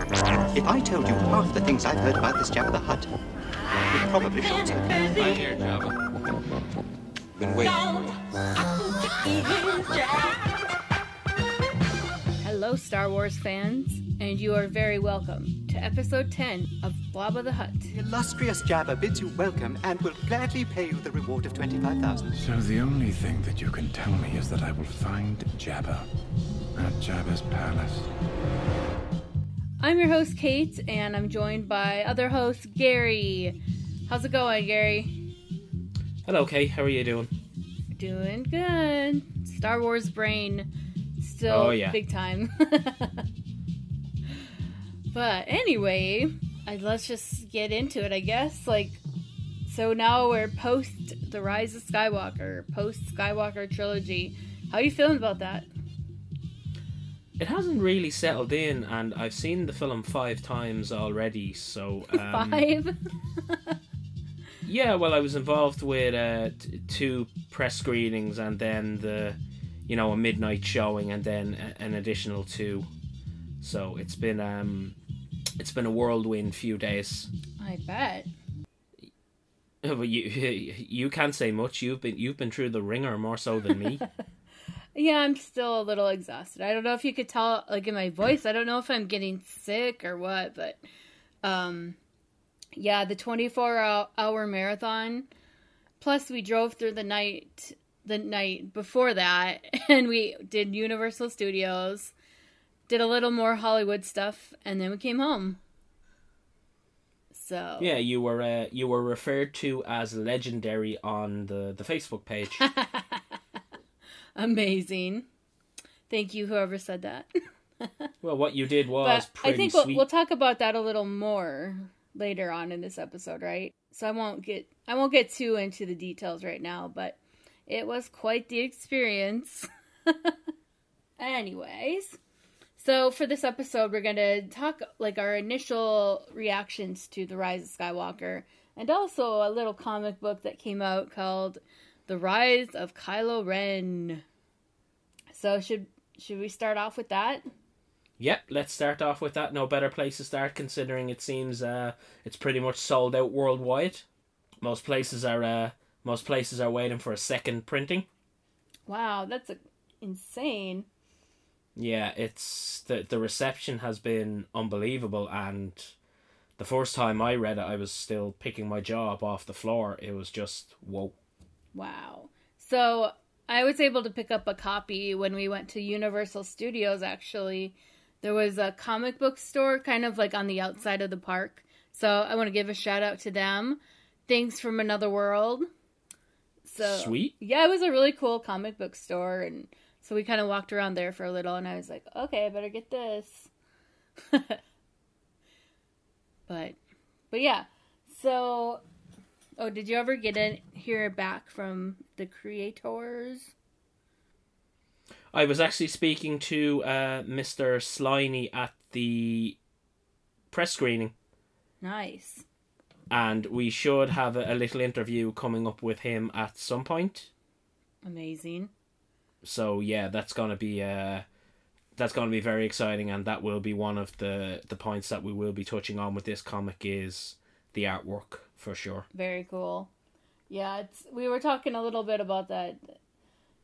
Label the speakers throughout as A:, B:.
A: If I told you half the things I've heard about this Jabba the Hutt, you'd probably shoot me.
B: Right here, Jabba. Been waiting.
C: Hello, Star Wars fans, and you are very welcome to episode 10 of Blabba the Hutt.
A: The illustrious Jabba bids you welcome and will gladly pay you the reward of 25,000.
D: So the only thing that you can tell me is that I will find Jabba at Jabba's palace.
C: I'm your host, Kate, and I'm joined by other host, Gary. How's it going, Gary?
E: Hello, Kay. How are you doing?
C: Doing good. Star Wars brain still
E: Oh, yeah.
C: big time. but anyway, let's just get into it, I guess. Like, so now we're post the Rise of Skywalker, post Skywalker trilogy. How are you feeling about that?
E: It hasn't really settled in, and I've seen the film five times already. So um,
C: Five.
E: Yeah, well, I was involved with uh, t- two press screenings, and then the, you know, a midnight showing, and then a- an additional two. So it's been um, it's been a whirlwind few days.
C: I bet.
E: But you you can't say much. You've been you've been through the ringer more so than me.
C: Yeah, I'm still a little exhausted. I don't know if you could tell, like in my voice. I don't know if I'm getting sick or what, but um, yeah, the 24 hour marathon. Plus, we drove through the night, the night before that, and we did Universal Studios, did a little more Hollywood stuff, and then we came home. So
E: yeah, you were uh, you were referred to as legendary on the the Facebook page.
C: amazing. Thank you, whoever said that.
E: well, what you did was
C: I think we'll, we'll talk about that a little more later on in this episode, right? So I won't get I won't get too into the details right now, but it was quite the experience. Anyways, so for this episode, we're gonna talk like our initial reactions to the Rise of Skywalker, and also a little comic book that came out called "The Rise of Kylo Ren." So should should we start off with that?
E: Yep, let's start off with that. No better place to start considering it seems uh, it's pretty much sold out worldwide. Most places are uh, most places are waiting for a second printing.
C: Wow, that's a, insane.
E: Yeah, it's the the reception has been unbelievable and the first time I read it I was still picking my jaw up off the floor. It was just whoa.
C: Wow. So I was able to pick up a copy when we went to Universal Studios, actually. There was a comic book store kind of like on the outside of the park. So I want to give a shout out to them. Things from Another World. So
E: Sweet.
C: Yeah, it was a really cool comic book store and so we kind of walked around there for a little and I was like, "Okay, I better get this." but but yeah. So Oh, did you ever get in hear back from the creators?
E: I was actually speaking to uh, Mr. Sliney at the press screening
C: Nice.
E: and we should have a, a little interview coming up with him at some point.
C: Amazing.
E: So yeah, that's gonna be uh, that's gonna be very exciting, and that will be one of the the points that we will be touching on with this comic is the artwork for sure.
C: Very cool. Yeah, it's we were talking a little bit about that.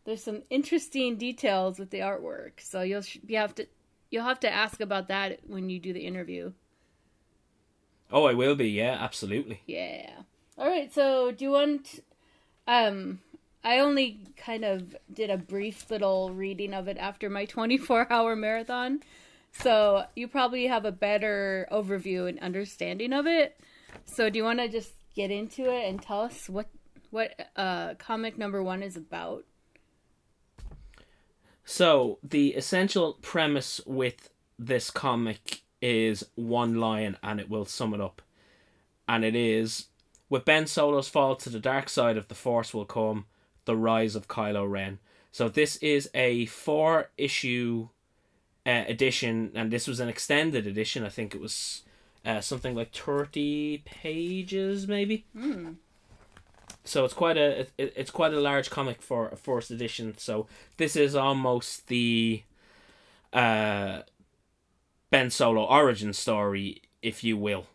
C: There's some interesting details with the artwork, so you'll sh- you have to you'll have to ask about that when you do the interview.
E: Oh, I will be. Yeah, absolutely.
C: Yeah. All right. So, do you want? Um, I only kind of did a brief little reading of it after my 24 hour marathon, so you probably have a better overview and understanding of it. So, do you want to just get into it and tell us what what uh comic number one is about?
E: So the essential premise with this comic is one line, and it will sum it up. And it is, with Ben Solo's fall to the dark side of the Force will come the rise of Kylo Ren. So this is a four issue uh, edition, and this was an extended edition. I think it was uh, something like thirty pages, maybe. So it's quite a it, it's quite a large comic for a first edition. So this is almost the uh, Ben Solo origin story, if you will.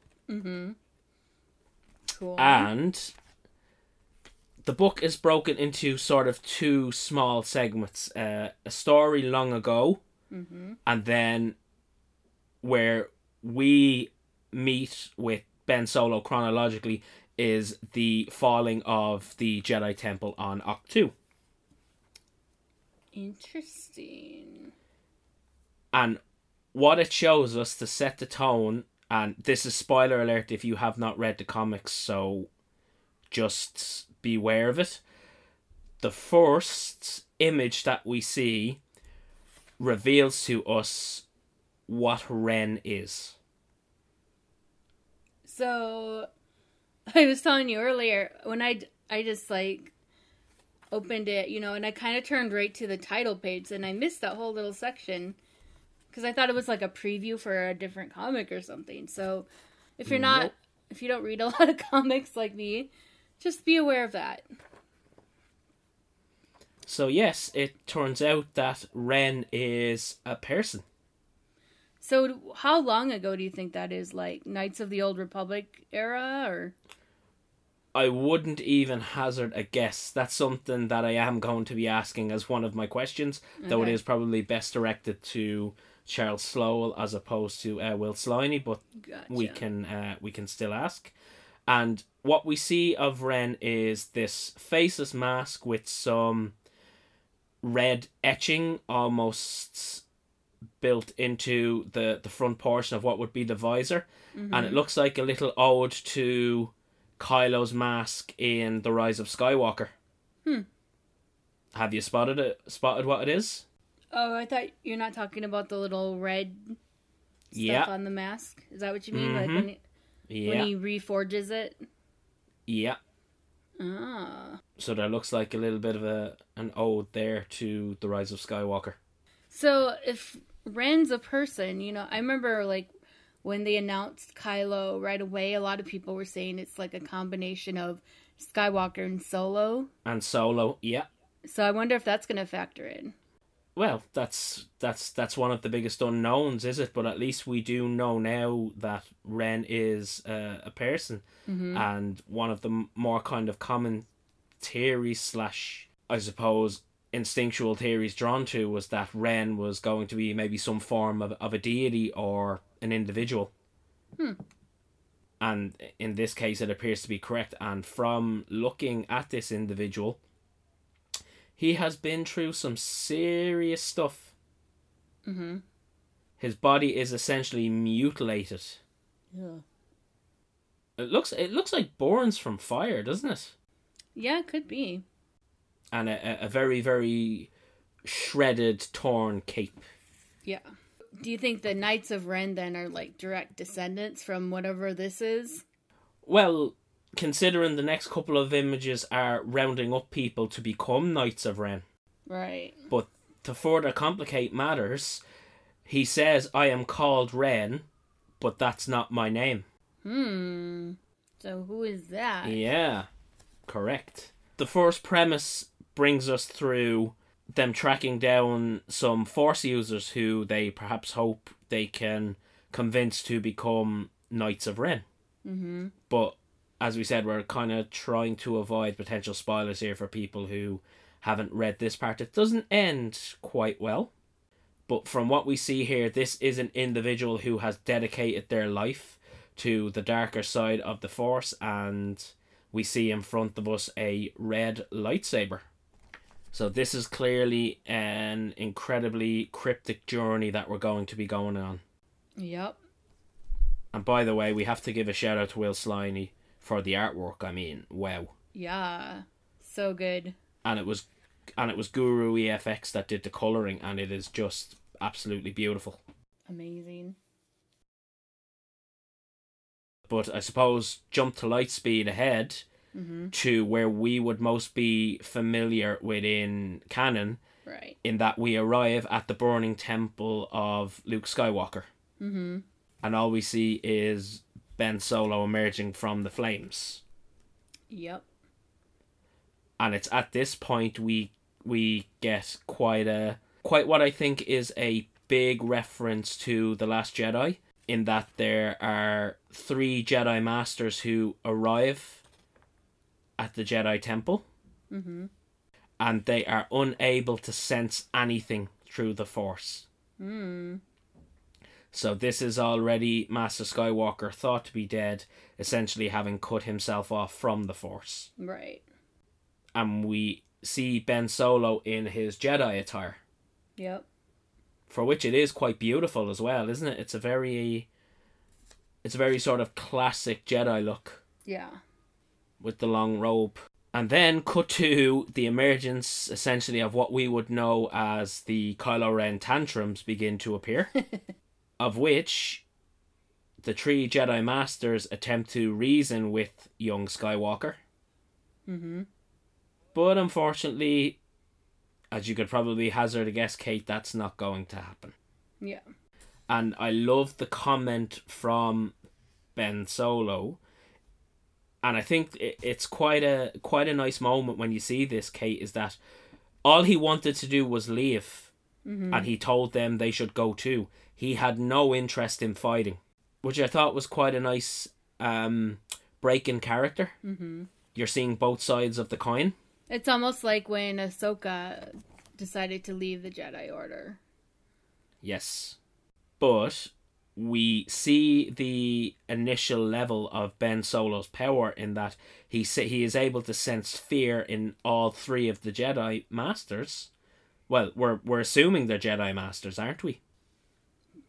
C: Cool.
E: And the book is broken into sort of two small segments uh, a story long ago, and then where we meet with Ben Solo chronologically is the falling of the Jedi Temple on Ahch-To.
C: Interesting.
E: And what it shows us to set the tone, and this is spoiler alert if you have not read the comics, so just beware of it. The first image that we see reveals to us what Ren is.
C: So, I was telling you earlier when I I just like opened it, you know, and I kind of turned right to the title page, and I missed that whole little section because I thought it was like a preview for a different comic or something. So, if you're not,
E: Nope.
C: if you don't read a lot of comics like me, just be aware of that.
E: So, yes, it turns out that Ren is a person.
C: So, how long ago do you think that is? Like Knights of the Old Republic era, or
E: I wouldn't even hazard a guess. That's something that I am going to be asking as one of my questions, though it is probably best directed to Charles Soule as opposed to uh, Will Sliney, but
C: gotcha.
E: we can uh, we can still ask. And what we see of Ren is this faceless mask with some red etching almost built into the the front portion of what would be the visor, and it looks like a little ode to Kylo's mask in The Rise of Skywalker.
C: Hmm.
E: Have you spotted it? Spotted what it is?
C: Oh, I thought you're not talking about the little red stuff
E: Yeah.
C: on the mask. Is that what you mean? Like
E: Mhm.
C: when he,
E: Yeah,
C: when he reforges it?
E: yeah.
C: Ah.
E: So that looks like a little bit of a an ode there to The Rise of Skywalker.
C: So if Ren's a person, you know, I remember like when they announced Kylo right away, a lot of people were saying it's like a combination of Skywalker and Solo.
E: And Solo, yeah.
C: So I wonder if that's going to factor in.
E: Well, that's that's that's one of the biggest unknowns, is it? But at least we do know now that Ren is uh, a person, and one of the more kind of common theories slash, I suppose, instinctual theories drawn to was that Ren was going to be maybe some form of, of a deity or an individual. And in this case, it appears to be correct. And from looking at this individual, he has been through some serious stuff.
C: Mm-hmm.
E: His body is essentially mutilated.
C: Yeah.
E: It looks it looks like burns from fire, doesn't it?
C: Yeah, it could be.
E: And a, a- very very shredded, torn cape.
C: Yeah. Do you think the Knights of Ren then are like direct descendants from whatever this is?
E: Well, considering the next couple of images are rounding up people to become Knights of Ren,
C: Right.
E: but to further complicate matters, he says, "I am called Ren, but that's not my name."
C: Hmm. So who is that?
E: Yeah, correct. The first premise brings us through them tracking down some Force users who they perhaps hope they can convince to become Knights of Ren.
C: Mm-hmm.
E: But as we said, we're kind of trying to avoid potential spoilers here for people who haven't read this part. It doesn't end quite well. But from what we see here, this is an individual who has dedicated their life to the darker side of the Force, and we see in front of us a red lightsaber. So, this is clearly an incredibly cryptic journey that we're going to be going on.
C: Yep.
E: And by the way, we have to give a shout out to Will Sliney for the artwork. I mean, wow.
C: Yeah. So good.
E: And it was and it was Guru EFX that did the coloring and it is just absolutely beautiful.
C: Amazing.
E: But I suppose jump to light speed ahead
C: Mm-hmm.
E: to where we would most be familiar within canon
C: Right.
E: in that we arrive at the burning temple of Luke Skywalker.
C: Mm-hmm.
E: And all we see is Ben Solo emerging from the flames.
C: Yep.
E: and it's at this point we we get quite a quite what I think is a big reference to The Last Jedi in that there are three Jedi Masters who arrive at the Jedi Temple.
C: Mm-hmm.
E: And they are unable to sense anything through the Force.
C: Mm.
E: So this is already Master Skywalker thought to be dead, essentially having cut himself off from the Force.
C: Right.
E: And we see Ben Solo in his Jedi attire,
C: Yep.
E: for which it is quite beautiful as well, isn't it? It's a very it's a very sort of classic Jedi look
C: Yeah.
E: With the long robe. And then cut to the emergence essentially of what we would know as the Kylo Ren tantrums begin to appear. of which the three Jedi Masters attempt to reason with young Skywalker.
C: Mm-hmm.
E: But unfortunately, as you could probably hazard a guess, Kate, that's not going to happen.
C: Yeah.
E: And I love the comment from Ben Solo. And I think it's quite a quite a nice moment when you see this, Kate, is that all he wanted to do was leave. And he told them they should go too. He had no interest in fighting. Which I thought was quite a nice um, break in character.
C: Mm-hmm.
E: You're seeing both sides of the coin.
C: It's almost like when Ahsoka decided to leave the Jedi Order.
E: Yes. But we see the initial level of Ben Solo's power in that he he is able to sense fear in all three of the Jedi Masters. Well, we're we're assuming they're Jedi Masters, aren't we?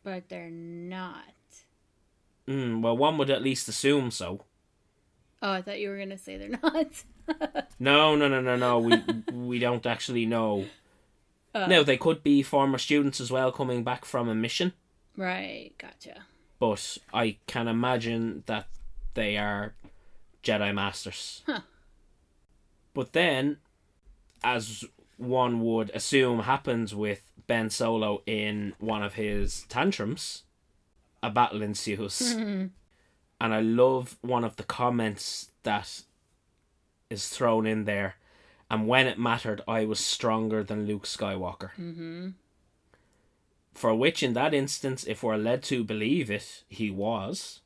C: But they're not.
E: Mm, well, one would at least assume so.
C: Oh, I thought you were gonna say they're not.
E: No, no, no, no, no. We we don't actually know. No, they could be former students as well, coming back from a mission.
C: Right, gotcha.
E: but I can imagine that they are Jedi Masters.
C: Huh.
E: But then, as one would assume happens with Ben Solo in one of his tantrums, a battle ensues. and I love one of the comments that is thrown in there. And when it mattered, I was stronger than Luke Skywalker.
C: Mm-hmm.
E: For which, in that instance, if we're led to believe it, he was.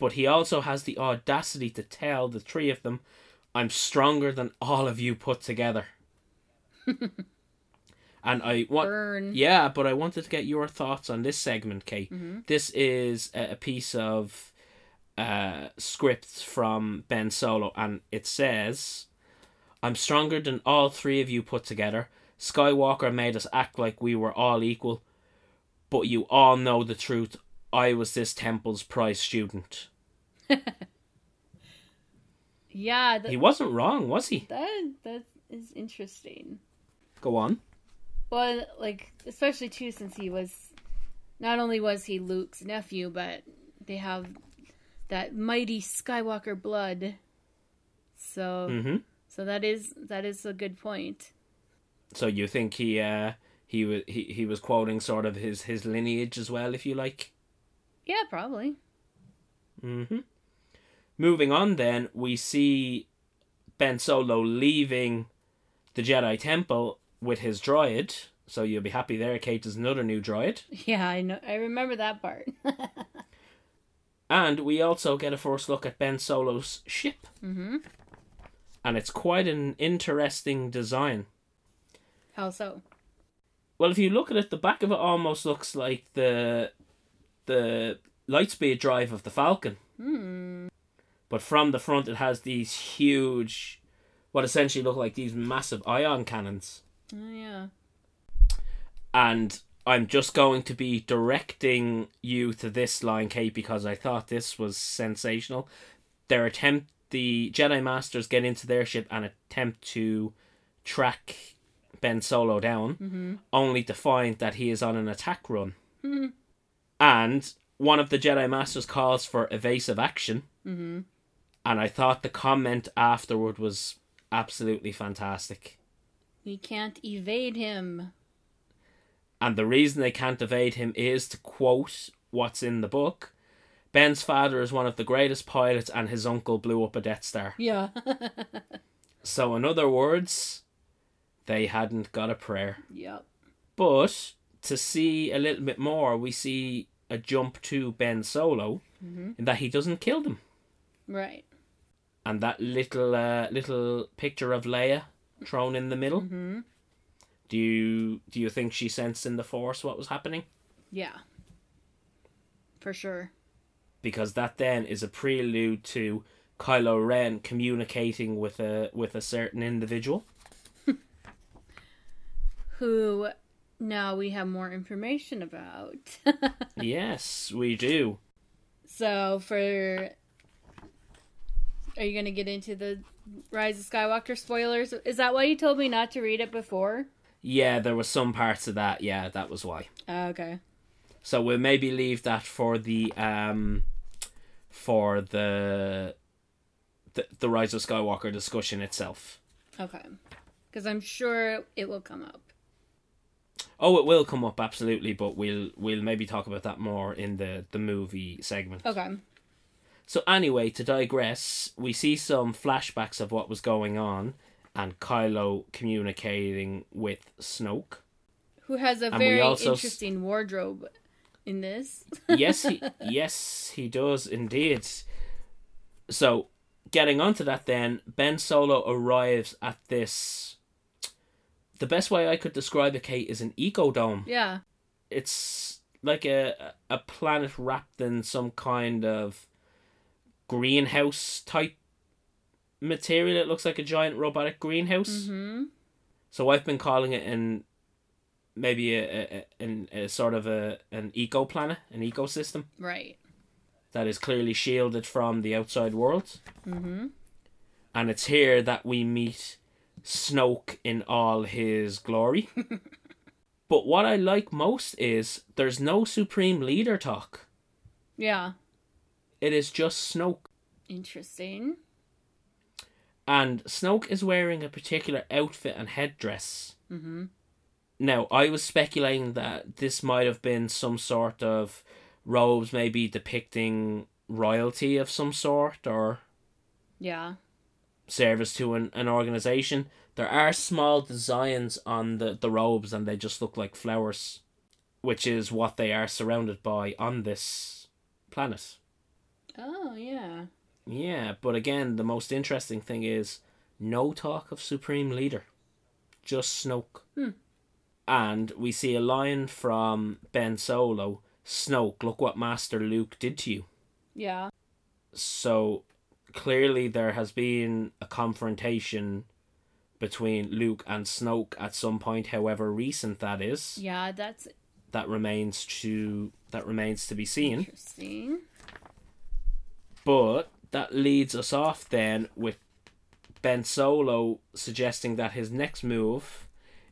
E: But he also has the audacity to tell the three of them, I'm stronger than all of you put together. and I want.
C: Burn.
E: Yeah, but I wanted to get your thoughts on this segment, Kate. This is a, a piece of uh, script from Ben Solo, and it says, I'm stronger than all three of you put together. Skywalker made us act like we were all equal, but you all know the truth. I was this temple's prize student.
C: Yeah, th-
E: He wasn't wrong, was he?
C: that that is interesting.
E: Go on.
C: Well, like especially too since he was not only was he Luke's nephew, but they have that mighty Skywalker blood. So
E: hmm
C: so that is that is a good point.
E: So you think he uh he was he, he was quoting sort of his his lineage as well, if you like.
C: Yeah, probably.
E: Mm-hmm. Moving on, then we see Ben Solo leaving the Jedi Temple with his droid. So you'll be happy there, Kate. There's another new droid,
C: Yeah, I know. I remember that part.
E: and we also get a first look at Ben Solo's ship,
C: mm-hmm.
E: and it's quite an interesting design.
C: How so?
E: Well, if you look at it, the back of it almost looks like the the lightspeed drive of the Falcon.
C: Hmm.
E: But from the front, it has these huge, what essentially look like these massive ion cannons.
C: Oh yeah.
E: And I'm just going to be directing you to this line, Kate, because I thought this was sensational. Their attempt, the Jedi Masters get into their ship and attempt to track Ben Solo down, only to find that he is on an attack run. And one of the Jedi Masters calls for evasive action.
C: Mm-hmm.
E: And I thought the comment afterward was absolutely fantastic.
C: We can't evade him.
E: And the reason they can't evade him is to quote what's in the book. Ben's father is one of the greatest pilots, and his uncle blew up a Death Star.
C: Yeah.
E: So, in other words, they hadn't got a prayer.
C: yep.
E: But to see a little bit more, we see a jump to Ben Solo in that he doesn't kill them.
C: Right.
E: And that little uh, little picture of Leia thrown in the middle.
C: Mm-hmm.
E: Do you do you think she sensed in the Force what was happening?
C: Yeah. For sure.
E: Because that then is a prelude to Kylo Ren communicating with a with a certain individual.
C: Who now we have more information about.
E: yes, we do.
C: so for are you gonna get into the Rise of Skywalker spoilers? Is that why you told me not to read it before?
E: Yeah, there were some parts of that. Yeah, that was why.
C: Oh, okay.
E: So we'll maybe leave that for the um for the the, the Rise of Skywalker discussion itself.
C: Okay. Because I'm sure it will come up.
E: Oh, it will come up absolutely, but we'll we'll maybe talk about that more in the the movie segment.
C: Okay.
E: So anyway, to digress, we see some flashbacks of what was going on and Kylo communicating with Snoke.
C: Who has a
E: we
C: very
E: s-
C: interesting wardrobe in this?
E: yes, he yes he does indeed. So, getting onto that, then Ben Solo arrives at this. The best way I could describe it, Kate, is an eco dome.
C: yeah.
E: It's like a a planet wrapped in some kind of greenhouse type material. It looks like a giant robotic greenhouse.
C: Mm-hmm.
E: So I've been calling it an maybe a, a, a, a sort of a an eco planet, an ecosystem
C: Right.
E: that is clearly shielded from the outside world.
C: Mm-hmm.
E: And it's here that we meet Snoke in all his glory. but what I like most is there's no supreme leader talk.
C: Yeah.
E: It is just Snoke.
C: Interesting.
E: And Snoke is wearing a particular outfit and headdress.
C: Mm-hmm.
E: Now, I was speculating that this might have been some sort of robes, maybe depicting royalty of some sort or
C: Yeah.
E: Service to an, an organization. There are small designs on the, the robes and they just look like flowers, which is what they are surrounded by on this planet.
C: Oh yeah.
E: Yeah, but again, the most interesting thing is no talk of Supreme Leader, just Snoke.
C: Hmm.
E: And we see a line from Ben Solo Snoke, look what Master Luke did to you.
C: Yeah.
E: So clearly, there has been a confrontation between Luke and Snoke at some point, however recent that is.
C: Yeah. That's
E: That remains to that remains to be seen.
C: interesting.
E: But that leads us off then with Ben Solo suggesting that his next move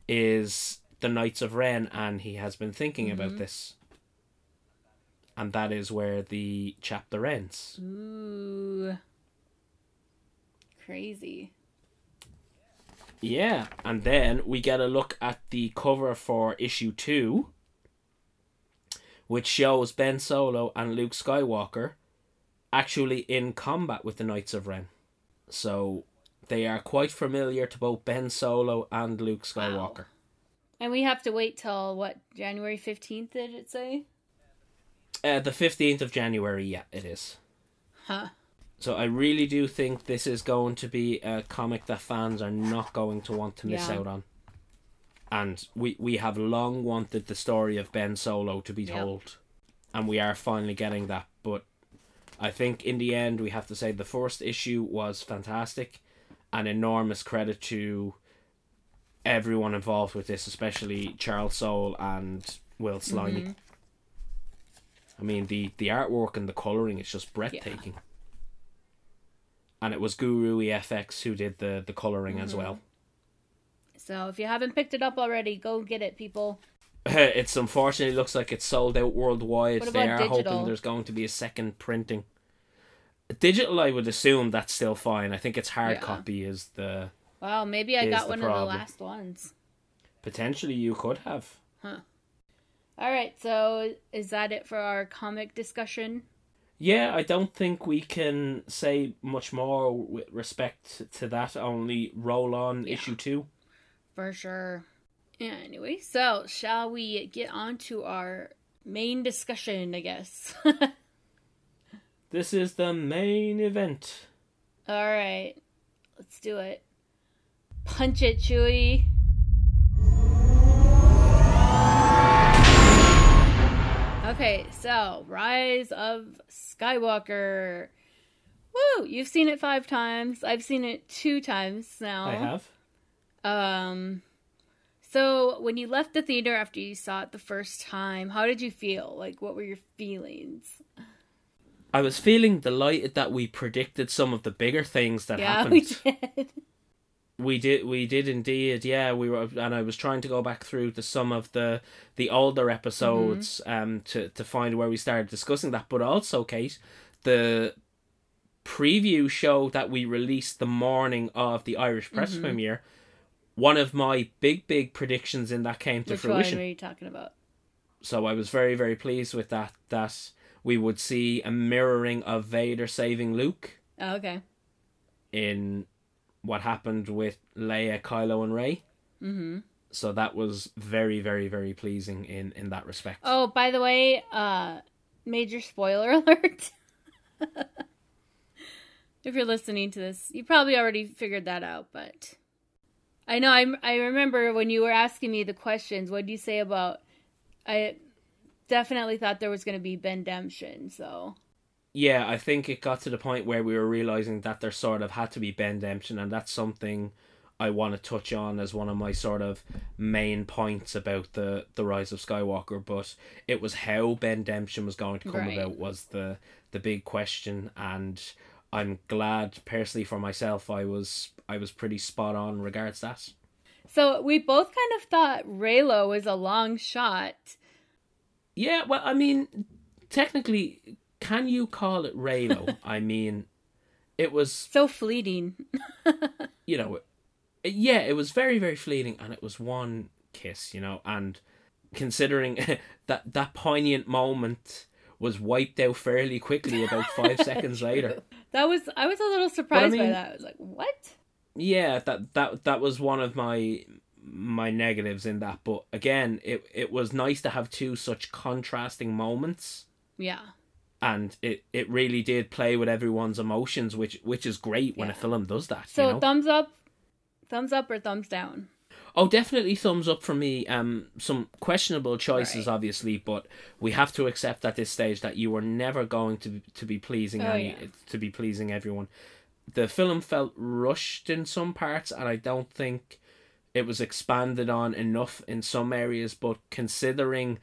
E: is the Knights of Ren, and he has been thinking mm-hmm. about this. And that is where the chapter ends.
C: Ooh. Crazy.
E: Yeah, and then we get a look at the cover for issue two, which shows Ben Solo and Luke Skywalker actually in combat with the Knights of Ren. So they are quite familiar to both Ben Solo and Luke Skywalker.
C: And we have to wait till what January fifteenth? Did it say?
E: Uh, the 15th of January, yeah, it is.
C: Huh.
E: So I really do think this is going to be a comic that fans are not going to want to miss
C: Yeah.
E: out on. And we, we have long wanted the story of Ben Solo to be told. And we are finally getting that. But I think in the end, we have to say the first issue was fantastic. An enormous credit to everyone involved with this, especially Charles Soule and Will Sliney.
C: Mm-hmm.
E: I mean, the, the artwork and the colouring is just breathtaking. And it was Guru EFX who did the, the colouring as
C: Mm-hmm.
E: well.
C: So if you haven't picked it up already, go get it, people.
E: it's unfortunately looks like it's sold out worldwide. They are hoping there's going to be a second printing. Digital, I would assume that's still fine. I think it's hard
C: Yeah.
E: copy is the
C: Wow, maybe I got one of the last ones.
E: potentially you could have. Huh.
C: All right, so is that it for our comic discussion?
E: Yeah, I don't think we can say much more with respect to that. Only roll on
C: Yeah.
E: issue two.
C: For sure. Anyway, so shall we get on to our main discussion, I guess?
E: This is the main event.
C: All right, let's do it. Punch it, Chewie. Okay, so Rise of Skywalker. Woo! You've seen it five times. I've seen it two times now.
E: I have.
C: Um, so when you left the theater after you saw it the first time, how did you feel? Like, what were your feelings?
E: I was feeling delighted that we predicted some of the bigger things that
C: yeah,
E: happened.
C: we did.
E: We did, we did indeed. Yeah, we were, and I was trying to go back through to some of the the older episodes, um, to to find where we started discussing that. But also, Kate, the preview show that we released the morning of the Irish press premiere, one of my big big predictions in that came to
C: Which
E: fruition.
C: are you talking about?
E: So I was very very pleased with that. That we would see a mirroring of Vader saving Luke
C: Oh, okay.
E: in what happened with Leia, Kylo, and Rey. Mm-hmm. So that was very, very, very pleasing in in that respect.
C: Oh, by the way, uh, major spoiler alert. if you're listening to this, you probably already figured that out, but I know I I remember when you were asking me the questions. What do you say about? I definitely thought there was going to be Ben Demption, so
E: Yeah, I think it got to the point where we were realizing that there sort of had to be Ben Demption, and that's something I want to touch on as one of my sort of main points about the the rise of Skywalker. But it was how Ben Demption was going to come
C: Right.
E: about was the the big question, and I'm glad personally for myself I was I was pretty spot on regards that.
C: so we both kind of thought Reylo was a long shot.
E: Yeah, well, I mean, technically, can you call it Reylo? I mean, it was
C: So fleeting.
E: you know, yeah, it was very very fleeting, and it was one kiss, you know, and considering that that poignant moment was wiped out fairly quickly about five seconds later.
C: That was I was a little surprised by
E: mean-
C: that. I was like, "What?"
E: Yeah, that that that was one of my my negatives in that, but again, it it was nice to have two such contrasting moments.
C: Yeah.
E: And it, it really did play with everyone's emotions, which which is great when a film does that.
C: So
E: you know?
C: thumbs up, thumbs up or thumbs down.
E: oh, definitely thumbs up for me. Um, some questionable choices,
C: Right.
E: obviously, but we have to accept at this stage that you were never going to to be pleasing
C: Oh,
E: any
C: yeah.
E: to be pleasing everyone. The film felt rushed in some parts, and I don't think it was expanded on enough in some areas. But considering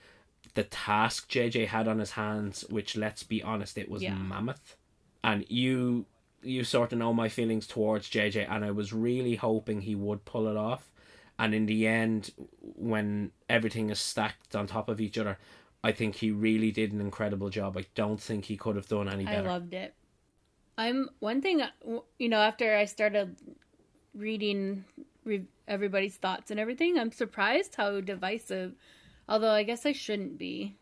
E: the task JJ had on his hands, which let's be honest, it was
C: Yeah.
E: mammoth, and you you sort of know my feelings towards JJ, and I was really hoping he would pull it off. And in the end, when everything is stacked on top of each other, I think he really did an incredible job. I don't think he could have done any better.
C: I loved it. I'm one thing, you know, after I started reading re- everybody's thoughts and everything, I'm surprised how divisive. Although I guess I shouldn't be.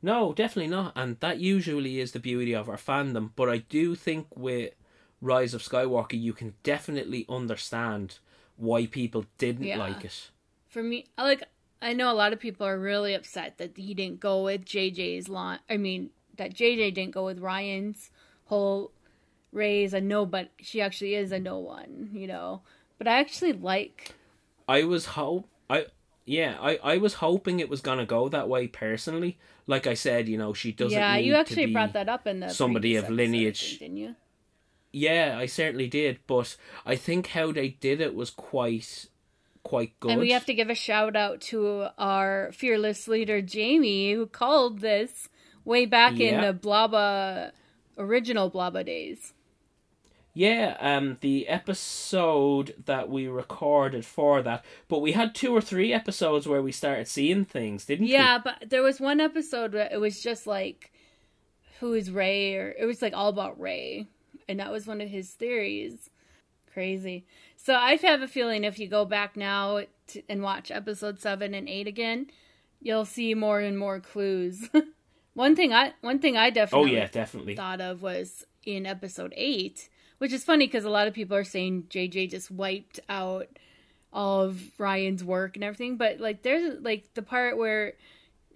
E: No, definitely not. And that usually is the beauty of our fandom. But I do think with Rise of Skywalker, you can definitely understand why people didn't
C: Yeah.
E: like it.
C: For me, I like I know a lot of people are really upset that he didn't go with JJ's line. I mean, that JJ didn't go with Rian's whole raise a no, but she actually is a no one, you know. But I actually like
E: I was hope I yeah I I was hoping it was gonna go that way personally. Like I said, you know, she doesn't.
C: yeah, you actually brought that up in the
E: somebody of lineage.
C: didn't you?
E: Yeah, I certainly did, but I think how they did it was quite quite good.
C: And we have to give a shout out to our fearless leader Jamie, who called this way back in the Blabba original Blabba days.
E: Yeah, um, the episode that we recorded for that, but we had two or three episodes where we started seeing things, didn't we?
C: Yeah, but there was one episode where it was just like, who is Rey? Or it was like all about Rey. And that was one of his theories. Crazy. So I have a feeling if you go back now to, and watch episode seven and eight again, you'll see more and more clues. one thing I one thing I
E: Oh yeah, definitely.
C: thought of was in episode eight, which is funny because a lot of people are saying JJ just wiped out all of Rian's work and everything. But like, there's like the part where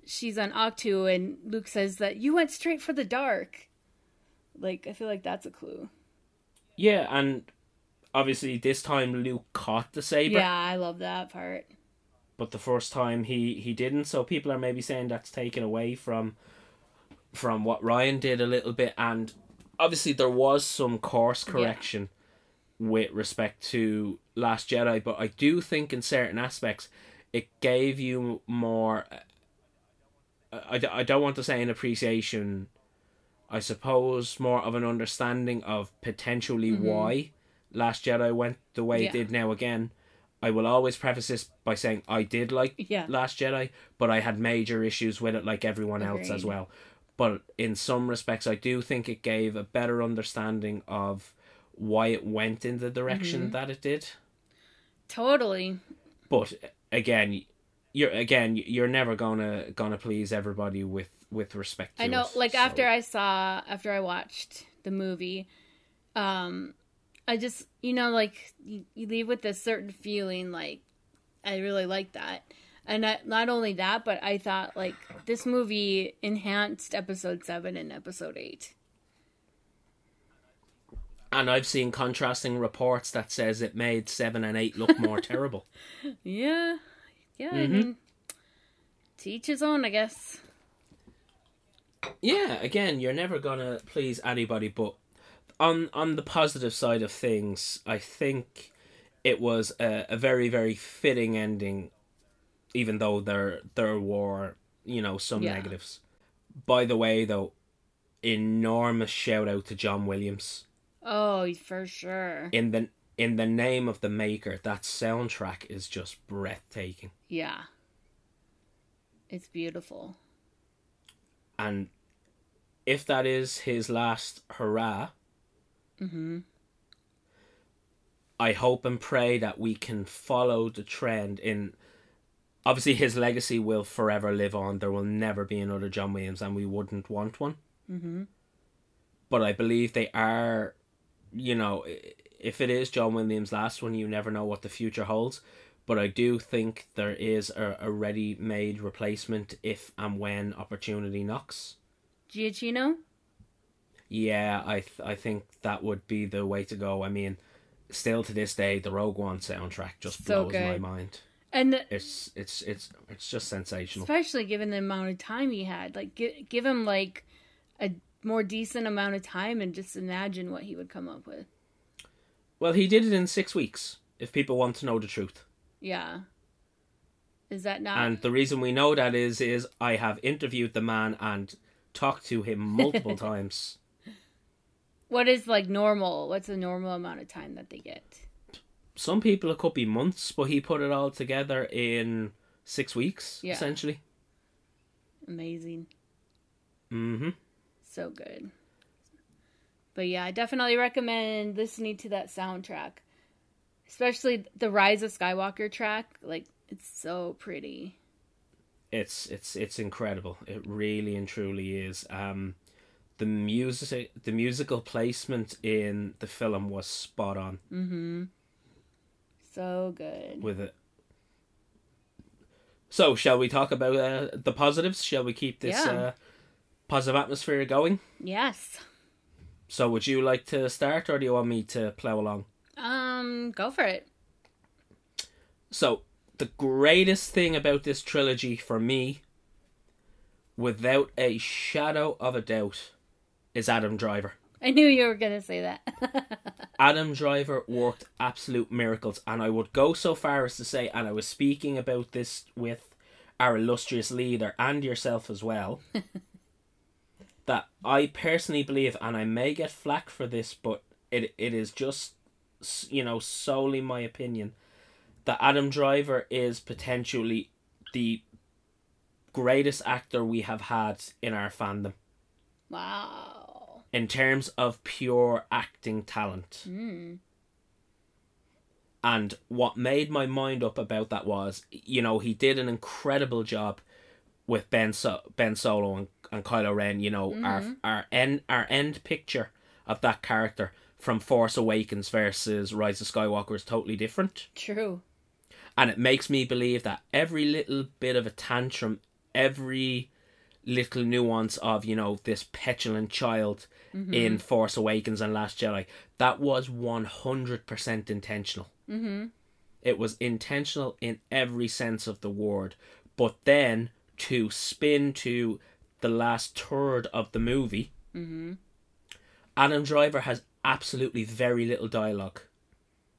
C: she's on Ahch-To and Luke says that you went straight for the dark. Like, I feel like that's a clue.
E: Yeah, and obviously this time Luke caught the saber,
C: Yeah, I love that part.
E: but the first time he he didn't. So people are maybe saying that's taken away from from what Ryan did a little bit, and obviously there was some course correction with respect to Last Jedi, but I do think in certain aspects it gave you more. Uh, I, I don't want to say an appreciation. I suppose more of an understanding of potentially mm-hmm. why Last Jedi went the way
C: Yeah.
E: it did now again. I will always preface this by saying I did like
C: Yeah.
E: Last Jedi, but I had major issues with it, like everyone else as well. But in some respects, I do think it gave a better understanding of why it went in the direction
C: Mm-hmm.
E: that it did.
C: Totally.
E: But again, you're again you're never gonna gonna please everybody with with respect. To
C: I know,
E: it,
C: like
E: so-
C: after I saw, after I watched the movie, um, I just, you know, like you, you leave with this certain feeling, like I really like that, and not, not only that, but I thought like this movie enhanced episode seven and episode eight.
E: and I've seen contrasting reports that says it made seven and eight look more terrible.
C: Yeah, yeah.
E: Mm-hmm.
C: I mean, to each his own, I guess.
E: Yeah, again, you're never gonna please anybody, but on on the positive side of things, I think it was a, a very very fitting ending, even though there there were you know some
C: Yeah.
E: negatives. By the way, though, enormous shout out to John Williams
C: Oh, for sure.
E: in the in the name of the maker. That soundtrack is just breathtaking.
C: Yeah, it's beautiful.
E: And if that is his last hurrah,
C: Mm-hmm.
E: I hope and pray that we can follow the trend in. Obviously, his legacy will forever live on. There will never be another John Williams, and we wouldn't want one.
C: Mm-hmm.
E: But I believe they are, you know, if it is John Williams' last one, you never know what the future holds. But I do think there is a, a ready made replacement if and when opportunity knocks.
C: Giacchino.
E: Yeah, I th- I think that would be the way to go. I mean, still to this day, the Rogue One soundtrack just
C: So
E: blows my mind.
C: And
E: It's it's it's it's just sensational.
C: especially given the amount of time he had, like give, give him like a more decent amount of time and just imagine what he would come up with.
E: Well, he did it in six weeks. If people want to know the truth,
C: Yeah. Is that not?
E: and the reason we know that is is I have interviewed the man and talked to him multiple times.
C: what is like normal? What's the normal amount of time that they get?
E: Some people it could be months, but he put it all together in six weeks,
C: Yeah.
E: essentially.
C: Amazing.
E: Mm-hmm.
C: So good. But yeah, I definitely recommend listening to that soundtrack. Especially the Rise of Skywalker track. Like, it's so pretty.
E: it's it's it's incredible. It really and truly is. Um, the music, the musical placement in the film was spot on
C: Mm-hmm. So good.
E: with it. So, shall we talk about uh, the positives? Shall we keep this
C: Yeah.
E: uh, positive atmosphere going?
C: Yes.
E: So, would you like to start, or do you want me to plow along?
C: Um, go for it.
E: So, the greatest thing about this trilogy for me, without a shadow of a doubt, is Adam Driver.
C: I knew you were gonna say that.
E: Adam Driver worked absolute miracles, and I would go so far as to say, and I was speaking about this with our illustrious leader and yourself as well, that I personally believe, and I may get flack for this, but it it is just you know solely my opinion, that Adam Driver is potentially the greatest actor we have had in our fandom
C: wow.
E: In terms of pure acting talent.
C: Mm.
E: And what made my mind up about that was, you know, he did an incredible job with Ben so- Ben Solo and, and Kylo Ren. You know, our our end our end picture of that character from Force Awakens versus Rise of Skywalker is totally different.
C: True.
E: And it makes me believe that every little bit of a tantrum, every little nuance of, you know, this petulant child in Force Awakens and Last Jedi, that was 100% intentional. Mm-hmm. It was intentional in every sense of the word. But then to spin to the last third of the movie, Adam Driver has absolutely very little dialogue.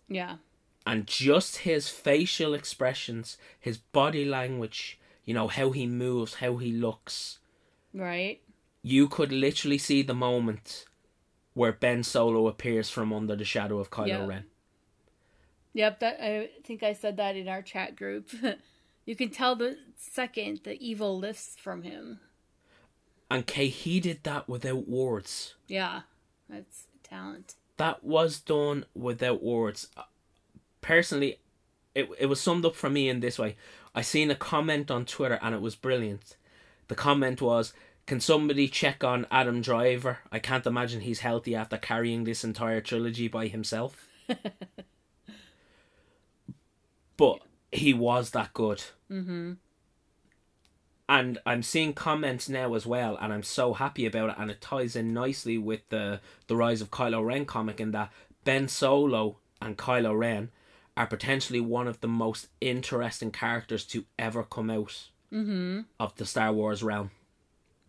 C: Yeah.
E: And just his facial expressions, his body language, you know, how he moves, how he looks,
C: Right.
E: You could literally see the moment where Ben Solo appears from under the shadow of Kylo
C: Yeah.
E: Ren.
C: Yep, that I think I said that in our chat group. you can tell the second the evil lifts from him.
E: And Kay, he did that without words.
C: Yeah. That's talent.
E: That was done without words. Uh, personally, it, it was summed up for me in this way. I seen a comment on Twitter and it was brilliant. The comment was, Can somebody check on Adam Driver? I can't imagine he's healthy after carrying this entire trilogy by himself. but he was that good. Mm-hmm. And I'm seeing comments now as well, and I'm so happy about it. And it ties in nicely with the the rise of Kylo Ren comic in that Ben Solo and Kylo Ren are potentially one of the most interesting characters to ever come out of the Star Wars realm.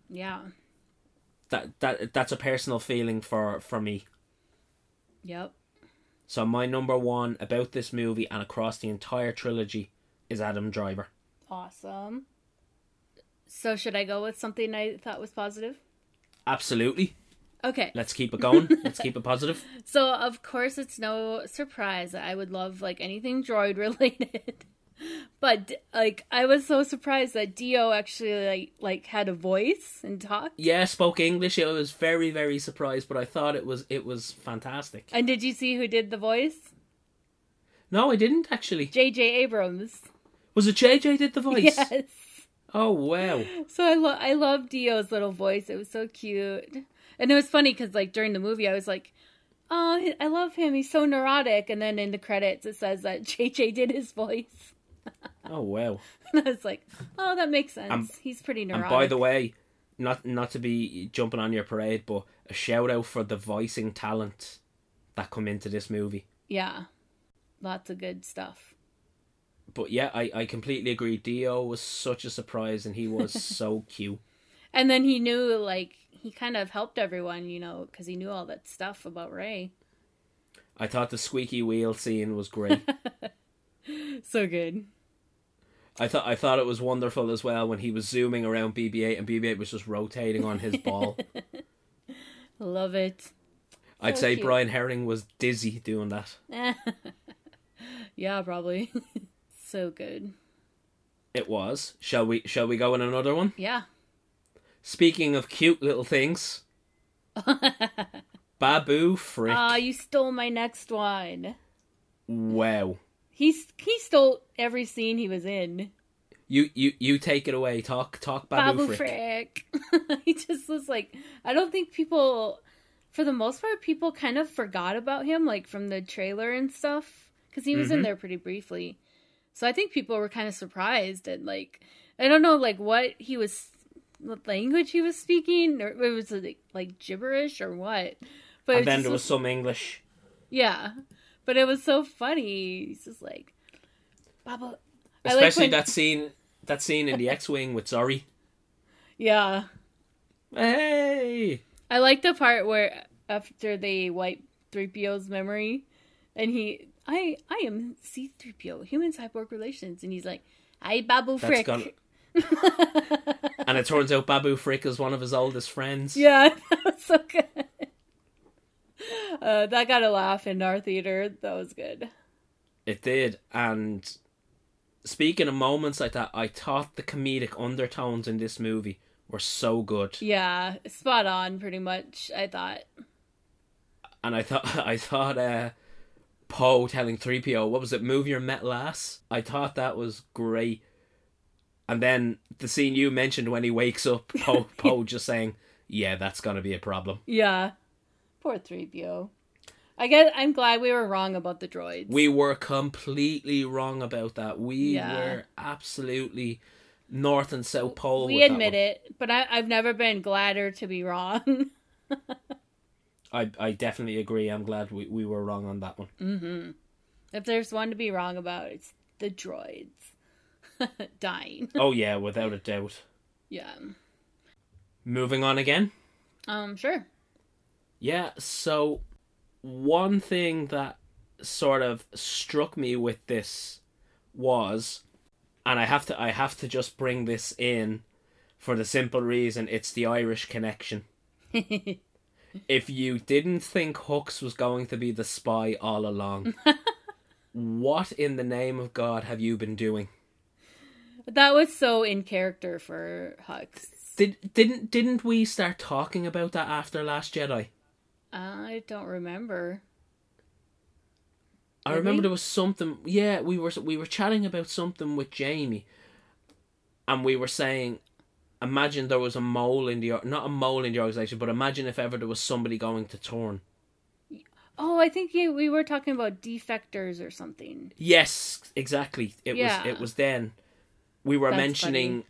C: Yeah.
E: That that that's a personal feeling for for me.
C: Yep.
E: So my number one about this movie and across the entire trilogy is Adam Driver.
C: Awesome. So should I go with something I thought was positive?
E: Absolutely.
C: Okay.
E: Let's keep it going. Let's keep it positive.
C: So of course it's no surprise that I would love like anything droid related. But like I was so surprised that D-O actually like like had a voice and talked.
E: Yeah, spoke English. I was very very surprised, but I thought it was it was fantastic.
C: And did you see who did the voice?
E: No, I didn't actually.
C: J.J. Abrams.
E: Was it JJ did the voice?
C: Yes.
E: Oh wow.
C: So I love I love D-O's little voice. It was so cute, and it was funny because like during the movie I was like, "Oh, I love him. He's so neurotic." And then in the credits it says that JJ did his voice,
E: Oh wow.
C: and I was like, "Oh, that makes sense.
E: Um,
C: He's pretty
E: And
C: neurotic."
E: by the way, not not to be jumping on your parade, but a shout out for the voicing talent that come into this movie.
C: yeah, lots of good stuff.
E: But yeah, I, I completely agree. D-O was such a surprise and he was so cute.
C: And then he knew like he kind of helped everyone, you know, because he knew all that stuff about Rey.
E: I thought the squeaky wheel scene was great.
C: So good.
E: I thought I thought it was wonderful as well when he was zooming around BB-8 and BB-8 was just rotating on his ball.
C: Love it.
E: I'd
C: So
E: say
C: cute.
E: Brian Herring was dizzy doing that.
C: Yeah, probably. so good.
E: It was. Shall we shall we go in another one?
C: Yeah.
E: Speaking of cute little things, Babu Frick.
C: Ah, you stole my next one.
E: wow.
C: He's he stole every scene he was in.
E: You you you take it away. Talk talk Babu,
C: Babu
E: Frick.
C: Frick. he just was like, I don't think people, for the most part, people kind of forgot about him, like from the trailer and stuff, because he was in mm-hmm. there pretty briefly. So I think people were kind of surprised and like, I don't know, like what he was, what language he was speaking, or it was like, like gibberish or what. But it
E: And then there was some English.
C: yeah, but it was so funny. He's just like, Babu. I like
E: Especially
C: when-
E: that scene that scene in the X Wing with Zorii.
C: Yeah.
E: Hey
C: I like the part where after they wipe 3PO's memory and he I I am C3PO, human cyborg relations and he's like, I Babu
E: That's
C: Frick."
E: gone And it turns out Babu Frick is one of his oldest friends.
C: Yeah, that was so good. Uh, that got a laugh in our theater. That was good.
E: It did. And speaking of moments like that, I thought the comedic undertones in this movie were so good.
C: Yeah, spot on pretty much, I thought.
E: And I thought I thought uh Poe telling 3PO, what was it, move your metal ass? I thought that was great. And then the scene you mentioned when he wakes up, Poe Poe just saying, Yeah, that's gonna be a problem.
C: Yeah. Poor 3PO. I guess I'm glad we were wrong about the droids.
E: We were completely wrong about that. We
C: Yeah.
E: were absolutely north and south pole.
C: we admit it, but I, I've never been gladder to be wrong.
E: I I definitely agree. I'm glad we, we were wrong on that one.
C: if there's one to be wrong about, it's the droids dying.
E: oh yeah, without a doubt.
C: yeah.
E: Moving on again.
C: Um. Sure.
E: Yeah, so one thing that sort of struck me with this was and I have to I have to just bring this in for the simple reason it's the Irish connection. if you didn't think Hux was going to be the spy all along, what in the name of God have you been doing?
C: That was so in character for Hux.
E: Did didn't didn't we start talking about that after Last Jedi?
C: I don't remember.
E: I
C: Did
E: remember
C: we?
E: there was something. Yeah, we were we were chatting about something with Jamie, and we were saying, imagine there was a mole in the not a mole in the organization, but imagine if ever there was somebody going to turn.
C: Oh, I think we were talking about defectors or something.
E: Yes, exactly. It
C: Yeah.
E: was it was then. We were
C: That's
E: mentioning.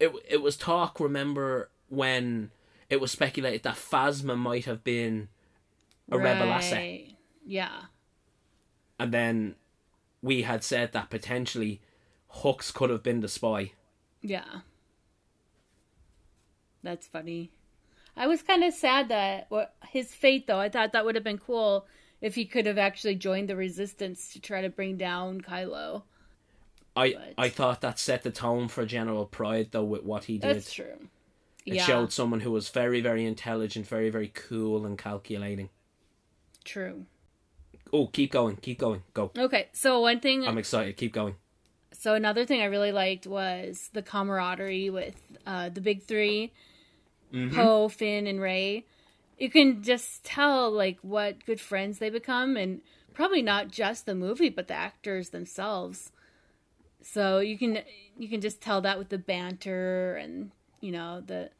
E: It it was talk. Remember when it was speculated that Phasma might have been a rebel asset.
C: Yeah.
E: and then we had said that potentially Hux could have been the spy.
C: Yeah. That's funny. I was kind of sad that his fate though. I thought that would have been cool if he could have actually joined the resistance to try to bring down Kylo.
E: I
C: But-
E: I thought that set the tone for General Pride though with what he did.
C: That's true.
E: It
C: yeah.
E: showed someone who was very very intelligent, very very cool and calculating.
C: True.
E: Oh, keep going, keep going, go.
C: Okay, so one thing
E: I'm excited. Keep going.
C: So another thing I really liked was the camaraderie with uh, the big 3 Poe, Finn, and Rey. You can just tell like what good friends they become, and probably not just the movie, but the actors themselves. So you can you can just tell that with the banter and you know the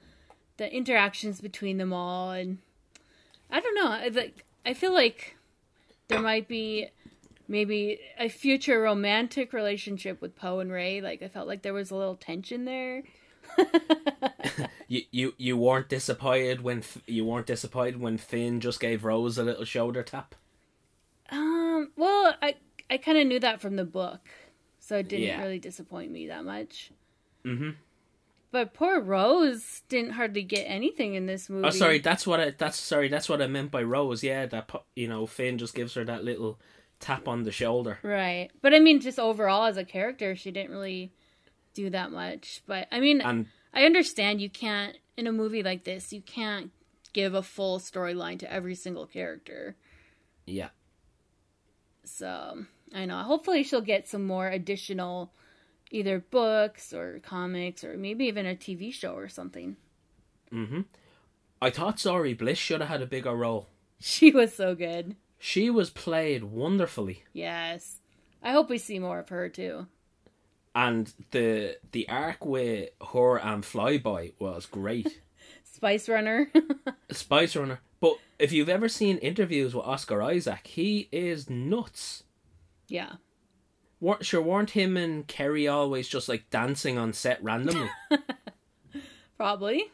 C: the interactions between them all, and I don't know. I like I feel like there might be maybe a future romantic relationship with Poe and Rey. Like I felt like there was a little tension there.
E: You you you weren't disappointed when you weren't disappointed when Finn just gave Rose a little shoulder tap.
C: Um, well, I I kind of knew that from the book, so it didn't
E: Yeah.
C: really disappoint me that much.
E: Mhm.
C: But poor Rose didn't hardly get anything in this oh, movie.
E: Oh, sorry. That's what I. That's sorry. That's what I meant by Rose. Yeah, that you know Finn just gives her that little tap on the shoulder.
C: Right, but I mean, just overall as a character, she didn't really do that much. But I mean,
E: And
C: I understand you can't in a movie like this. You can't give a full storyline to every single character.
E: yeah,
C: So I know. Hopefully, she'll get some more additional, either books or comics or maybe even a TV show or something. Mm-hmm.
E: I thought Zorii Bliss should have had a bigger role.
C: She was so good.
E: She was played wonderfully,
C: Yes, I hope we see more of her too.
E: and the the arc with her and Flyboy was great.
C: Spice Runner.
E: Spice Runner. But if you've ever seen interviews with Oscar Isaac, he is nuts.
C: yeah.
E: Weren't, sure, weren't him and Carrie always just like dancing on set randomly?
C: Probably.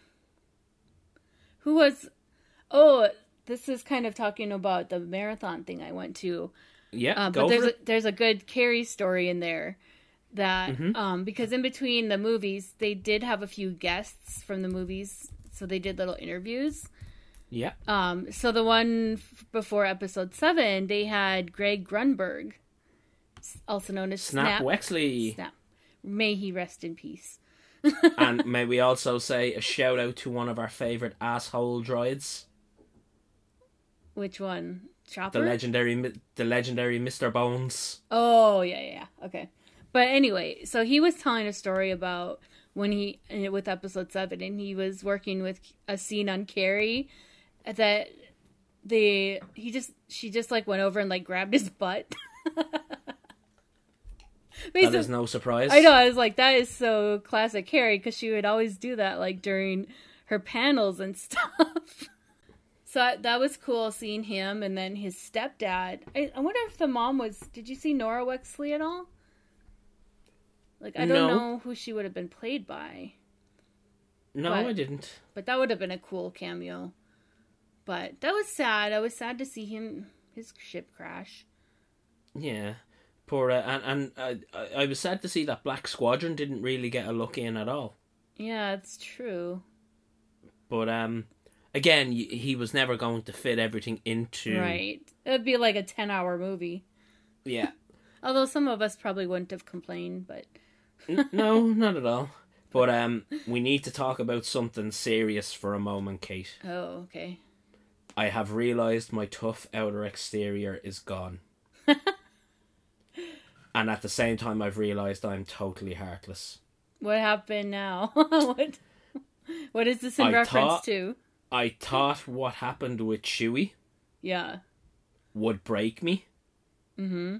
C: Who was? Oh, this is kind of talking about the marathon thing I went to.
E: Yeah,
C: Uh,
E: go
C: but there's
E: for
C: a,
E: it.
C: there's a good Carrie story in there that
E: Mm-hmm.
C: um because in between the movies they did have a few guests from the movies, so they did little interviews.
E: Yeah,
C: Um, so the one f- before episode seven, they had Greg Grunberg, also known as
E: Snap,
C: Snap.
E: Wexley.
C: Snap. May he rest in peace.
E: and may we also say a shout out to one of our favorite asshole droids,
C: Which one? Chopper.
E: the legendary, the legendary Mister Bones.
C: Oh yeah, yeah, yeah. Okay. But anyway, so he was telling a story about when he with episode seven, and he was working with a scene on Carrie that the he just she just like went over and like grabbed his butt.
E: That is no surprise.
C: I know. I was like, that is so classic Carrie because she would always do that like during her panels and stuff. So I- that was cool seeing him, and then his stepdad. I, I wonder if the mom was. Did you see Nora Wexley at all? Like I don't
E: No.
C: know who she would have been played by,
E: No,
C: But-
E: I didn't.
C: but that would have been a cool cameo. But that was sad. I was sad to see him his ship crash.
E: Yeah. Poor uh, and and uh, I I was sad to see that Black Squadron didn't really get a look in at all.
C: Yeah, it's true.
E: But um, again, he was never going to fit everything into
C: Right. It'd be like a ten-hour movie.
E: Yeah.
C: Although some of us probably wouldn't have complained, but
E: no, not at all. But um, we need to talk about something serious for a moment, Kate.
C: oh, okay.
E: I have realized my tough outer exterior is gone. and at the same time, I've realized I'm totally heartless.
C: What happened now? what? What is this in
E: I
C: reference
E: thought-
C: to?
E: I thought what happened with Chewie.
C: Yeah.
E: would break me.
C: Mm-hmm.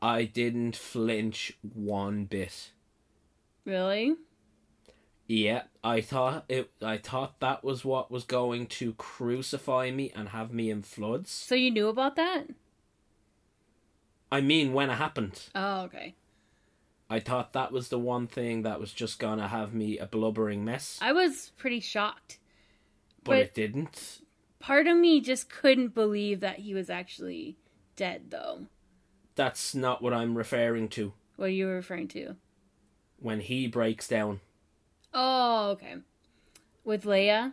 E: I didn't flinch one bit.
C: Really?
E: Yeah, I thought it. I thought that was what was going to crucify me and have me in floods.
C: So you knew about that?
E: I mean, when it happened,
C: Oh, okay.
E: I thought that was the one thing that was just gonna have me a blubbering mess,
C: I was pretty shocked.
E: but,
C: but-
E: it didn't.
C: Part of me just couldn't believe that he was actually dead, though.
E: That's not what I'm referring to.
C: What are you referring to?
E: When he breaks down,
C: Oh, okay. With Leia?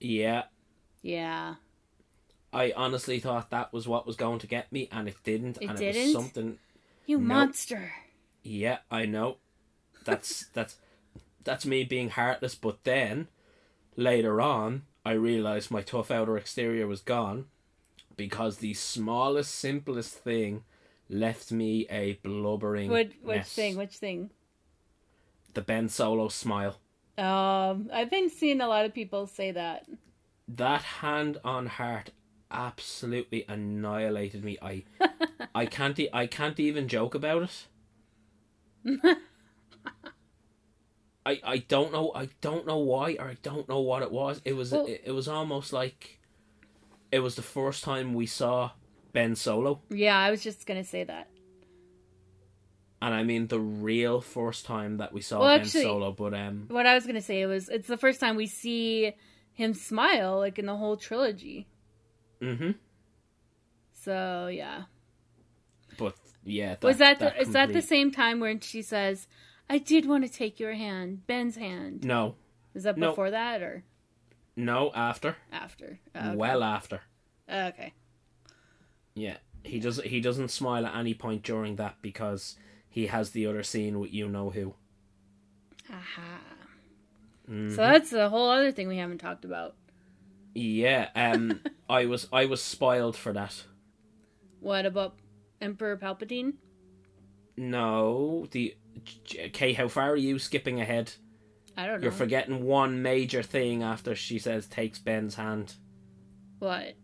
E: yeah,
C: Yeah.
E: I honestly thought that was what was going to get me, and it didn't.
C: It
E: and it
C: didn't?
E: was something.
C: You monster.
E: Yeah, I know. That's that's that's me being heartless. But then later on, I realized my tough outer exterior was gone because the smallest, simplest thing left me a blubbering
C: What which
E: mess.
C: thing? Which thing?
E: The Ben Solo smile.
C: Um, I've been seeing a lot of people say that.
E: That hand on heart absolutely annihilated me. I I can't e- I can't even joke about it. I I don't know I don't know why or I don't know what it was. It was
C: Well-
E: it, it was almost like it was the first time we saw Ben Solo,
C: Yeah, I was just gonna say that.
E: and I mean the real first time that we saw
C: Well,
E: Ben
C: actually-
E: Solo. But um,
C: What I was gonna say was it's the first time we see him smile like in the whole trilogy.
E: Hmm
C: So yeah.
E: but yeah,
C: was that, the, is that the same time when she says, "I did want to take your hand, Ben's hand"?
E: No,
C: Is that
E: No.
C: before that or
E: no, after,
C: after? Oh, okay.
E: well after.
C: okay.
E: Yeah, he does. He doesn't smile at any point during that because he has the other scene with you know who.
C: Aha.
E: Mhm.
C: So that's a whole other thing we haven't talked about.
E: Yeah, um, I was I was spoiled for that.
C: What about Emperor Palpatine?
E: No, the okay. How far are you skipping ahead?
C: I don't know.
E: You're forgetting one major thing after she says takes Ben's hand.
C: what?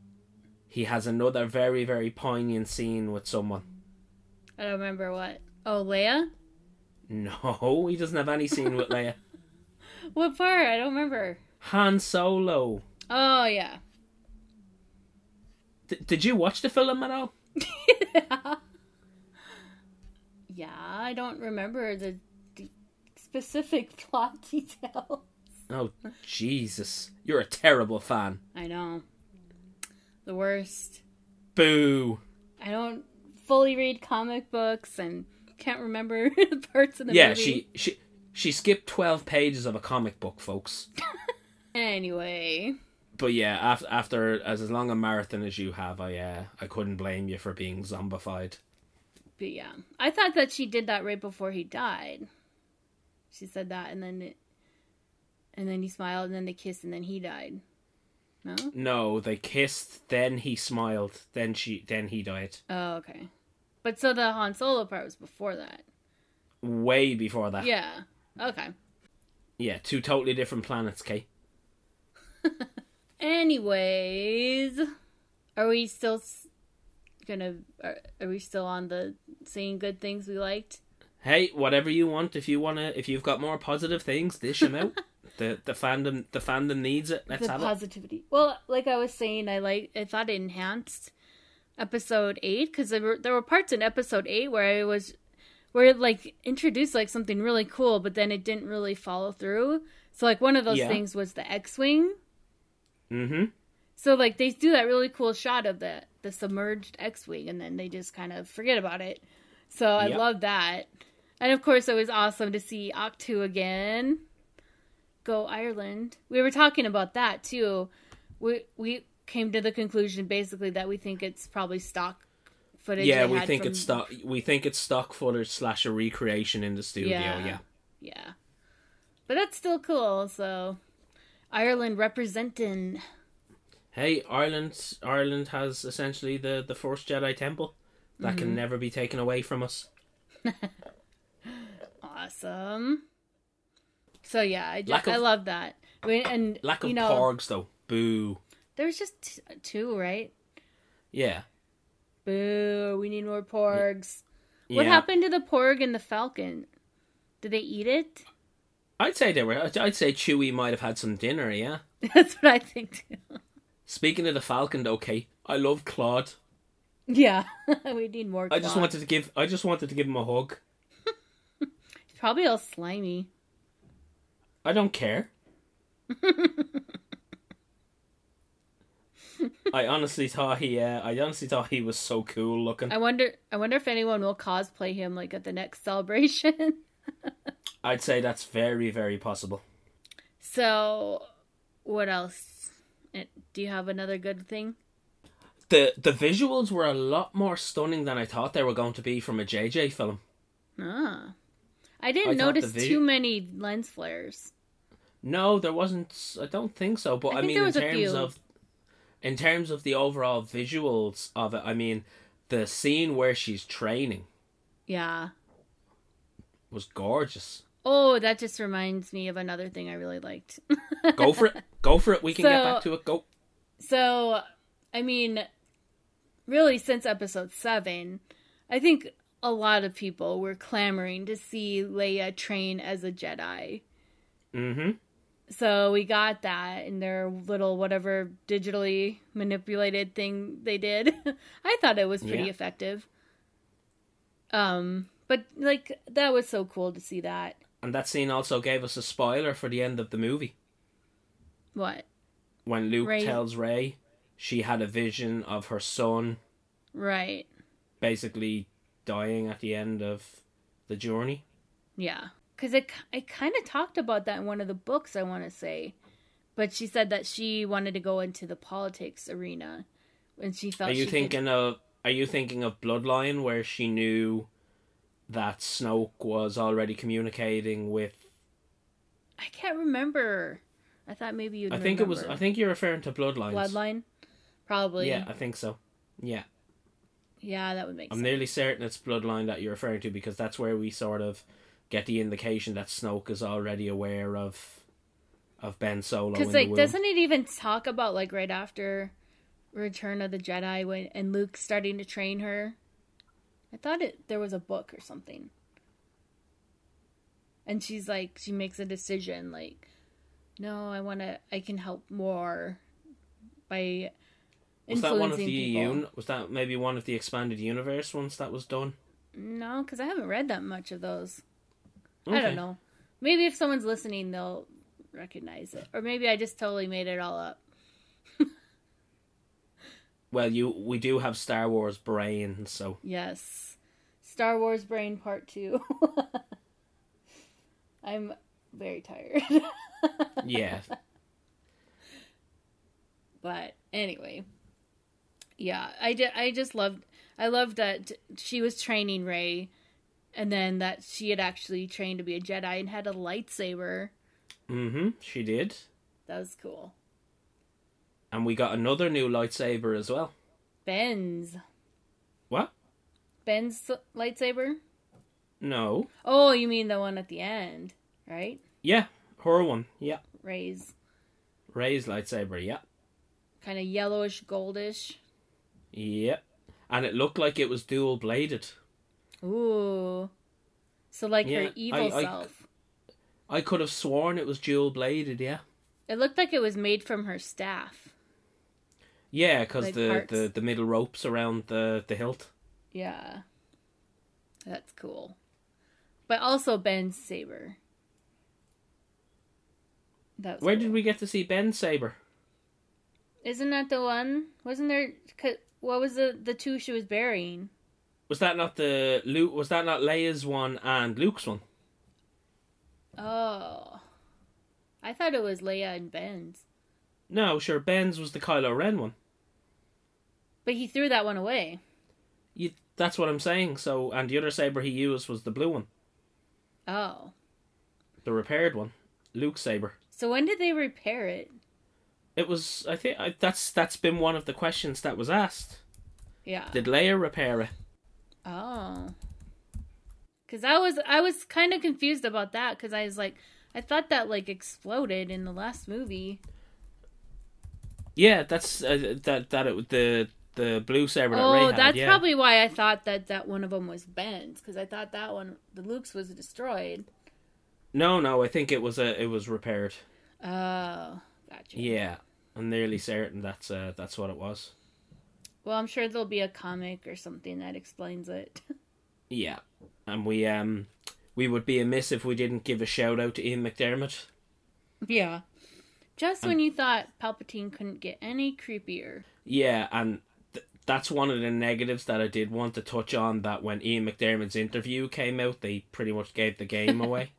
E: He has another very very poignant scene with someone.
C: I don't remember what. Oh, Leia?
E: No, he doesn't have any scene with Leia.
C: What part? I don't remember.
E: Han Solo.
C: Oh yeah.
E: D- did you watch the film at all?
C: Yeah, yeah, I don't remember the d- specific plot detail.
E: Oh Jesus, you're a terrible fan.
C: I know. The worst.
E: Boo.
C: I don't fully read comic books and can't remember the parts of the
E: yeah,
C: movie.
E: Yeah, she she she skipped twelve pages of a comic book, folks.
C: Anyway,
E: But yeah, after after as long a marathon as you have, I uh, I couldn't blame you for being zombified.
C: but yeah, I thought that she did that right before he died. She said that, and then it, and then he smiled, and then they kissed, and then he died. No.
E: No, they kissed, then he smiled, then she then he died.
C: Oh, okay. But so the Han Solo part was before that.
E: Way before that.
C: Yeah. Okay.
E: Yeah, two totally different planets, Kay.
C: Anyways, are we still gonna? Are, are we still on the saying good things we liked?
E: Hey, whatever you want. If you wanna, if you've got more positive things, dish them out. The the fandom the fandom needs it. Let's
C: the
E: have it.
C: positivity. Well, like I was saying, I like I thought it enhanced episode eight because there were there were parts in episode eight where I was where it like introduced like something really cool, but then it didn't really follow through. So like one of those
E: Yeah.
C: things was the X-wing.
E: Mm-hmm.
C: So like they do that really cool shot of the the submerged X-wing, and then they just kind of forget about it. So I
E: Yep.
C: love that, and of course it was awesome to see Ahch-To again. Go Ireland. We were talking about that too. We we came to the conclusion basically that we think it's probably stock footage.
E: Yeah, we think
C: from-
E: it's stock. We think it's stock footage slash a recreation in the studio.
C: Yeah.
E: Yeah.
C: Yeah, but that's still cool. So Ireland representing.
E: Hey, Ireland. Ireland has essentially the the first Jedi temple that
C: Mm-hmm.
E: can never be taken away from us.
C: Awesome. So yeah, I, ju-
E: Lack of-
C: I love that. I mean, and
E: Lack of
C: you know,
E: porgs though. Boo.
C: there was just t- two, right?
E: Yeah.
C: Boo! We need more porgs. What happened to the porg and the falcon? Did they eat it?
E: I'd say they were. I'd say Chewie might have had some dinner. Yeah.
C: That's what I think too.
E: Speaking of the Falcon, though, Kate, I love Claude.
C: Yeah, we need more.
E: I just wanted to give. I just wanted to give him a hug.
C: He's probably all slimy.
E: I don't care. I honestly thought he. Uh, I honestly thought he was so cool looking.
C: I wonder. I wonder if anyone will cosplay him like at the next celebration.
E: I'd say that's very, very possible.
C: so, what else? Eh, Do you have another good thing?
E: the The visuals were a lot more stunning than I thought they were going to be from a JJ film.
C: Ah, I
E: I
C: didn't
E: the
C: notice
E: vid-
C: too many lens flares.
E: No, there wasn't. I don't think so. But
C: I
E: I, mean, in terms of, in terms of the overall visuals of it, I mean, the scene where she's training
C: Yeah.
E: Was gorgeous.
C: Oh, that just reminds me of another thing I really liked.
E: Go for it. Go for it. We can get back to it. Go.
C: So, I mean, really, since episode seven, I think a lot of people were clamoring to see Leia train as a Jedi.
E: Mm-hmm.
C: So we got that in their little whatever digitally manipulated thing they did. I thought it was pretty
E: Yeah.
C: effective. Um, but like that was so cool to see that.
E: And that scene also gave us a spoiler for the end of the movie
C: What?
E: when Luke
C: Rey-
E: tells Rey she had a vision of her son
C: Right.
E: basically dying at the end of the journey.
C: Yeah, because it I kind of talked about that in one of the books. I want to say, but she said that she wanted to go into the politics arena, and she felt.
E: Are you
C: she could-
E: thinking of Are you thinking of Bloodline where she knew that Snoke was already communicating with
C: I can't remember. I thought maybe you'd.
E: I think it was I think you're referring to Bloodlines.
C: Bloodline. Probably.
E: Yeah, I think so. Yeah.
C: Yeah, that would make
E: I'm
C: sense.
E: nearly certain it's Bloodline that you're referring to because that's where we sort of get the indication that Snoke is already aware of of Ben Solo
C: Because like, doesn't it even talk about like right after Return of the Jedi when and Luke starting to train her? I thought it there was a book or something. And she's like, she makes a decision like, no, I want to. I can help more by
E: was that one of the
C: people.
E: un- was that maybe one of the expanded universe ones that was done?
C: No, because I haven't read that much of those. I don't know. Maybe if someone's listening, they'll recognize it, or maybe I just totally made it all up.
E: Well, you we do have Star Wars brain, so
C: Yes. Star Wars Brain Part 2. I'm very tired.
E: yeah.
C: but anyway. Yeah, I did I just loved I loved that she was training Rey and then that she had actually trained to be a Jedi and had a lightsaber.
E: mm-hmm. She did.
C: That was cool.
E: And we got another new lightsaber as well.
C: Ben's
E: What?
C: Ben's lightsaber?
E: No.
C: Oh, you mean the one at the end, right?
E: Yeah, her one. Yeah.
C: Rey's
E: Rey's lightsaber. Yeah.
C: kind of yellowish goldish.
E: Yep. And it looked like it was dual bladed.
C: Ooh. So like
E: Yeah,
C: her evil
E: I- I-
C: self.
E: I could have sworn it was dual bladed. Yeah.
C: It looked like it was made from her staff.
E: Yeah, because
C: Like
E: the, the the middle ropes around the the hilt.
C: Yeah. That's cool. But also Ben's saber. That was
E: Where
C: cool.
E: did we get to see Ben's saber?
C: Isn't that the one? Wasn't there? What was the the two she was burying?
E: Was that not the Luke? Was that not Leia's one and Luke's one?
C: Oh, I thought it was Leia and Ben's,
E: No, sure. Ben's was the Kylo Ren one.
C: But he threw that one away.
E: You, that's what I'm saying. So, and the other saber he used was the blue one,
C: Oh,
E: the repaired one, Luke's saber.
C: so when did they repair it?
E: It was. I think I, that's that's been one of the questions that was asked.
C: Yeah.
E: Did Leia repair it?
C: Oh. Cuz I was I was kind of confused about that cuz I was like I thought that like exploded in the last movie.
E: Yeah, that's uh, that that it, the the blue saber that Rey
C: Oh,
E: had.
C: that's
E: yeah.
C: probably why I thought that that one of them was Ben's cuz I thought that one the Luke's was destroyed.
E: No, no, I think it was a it was repaired.
C: Oh, gotcha.
E: Yeah, I'm nearly certain that's uh that's what it was.
C: Well, I'm sure there'll be a comic or something that explains it.
E: Yeah, and we um we would be amiss if we didn't give a shout out to Ian McDiarmid.
C: yeah. Just when you thought Palpatine couldn't get any creepier.
E: Yeah, and that's one of the negatives that I did want to touch on. That when Ian McDiarmid's interview came out, they pretty much gave the game away.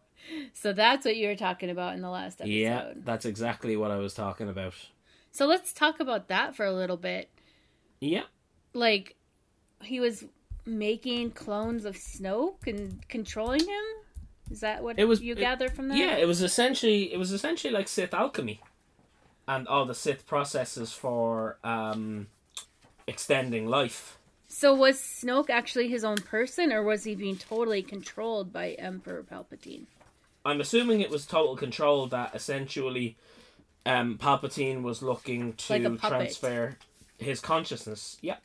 C: So that's what you were talking about in the last episode.
E: yeah, that's exactly what I was talking about.
C: So let's talk about that for a little bit.
E: Yeah,
C: Like, he was making clones of Snoke and controlling him. Is that what
E: It was-
C: you gather from that?
E: yeah. It was essentially it was essentially like Sith alchemy, and all the Sith processes for um extending life.
C: So was Snoke actually his own person, or was he being totally controlled by Emperor Palpatine?
E: I'm assuming it was total control that essentially um, Palpatine was looking to
C: Like
E: transfer his consciousness. Yeah.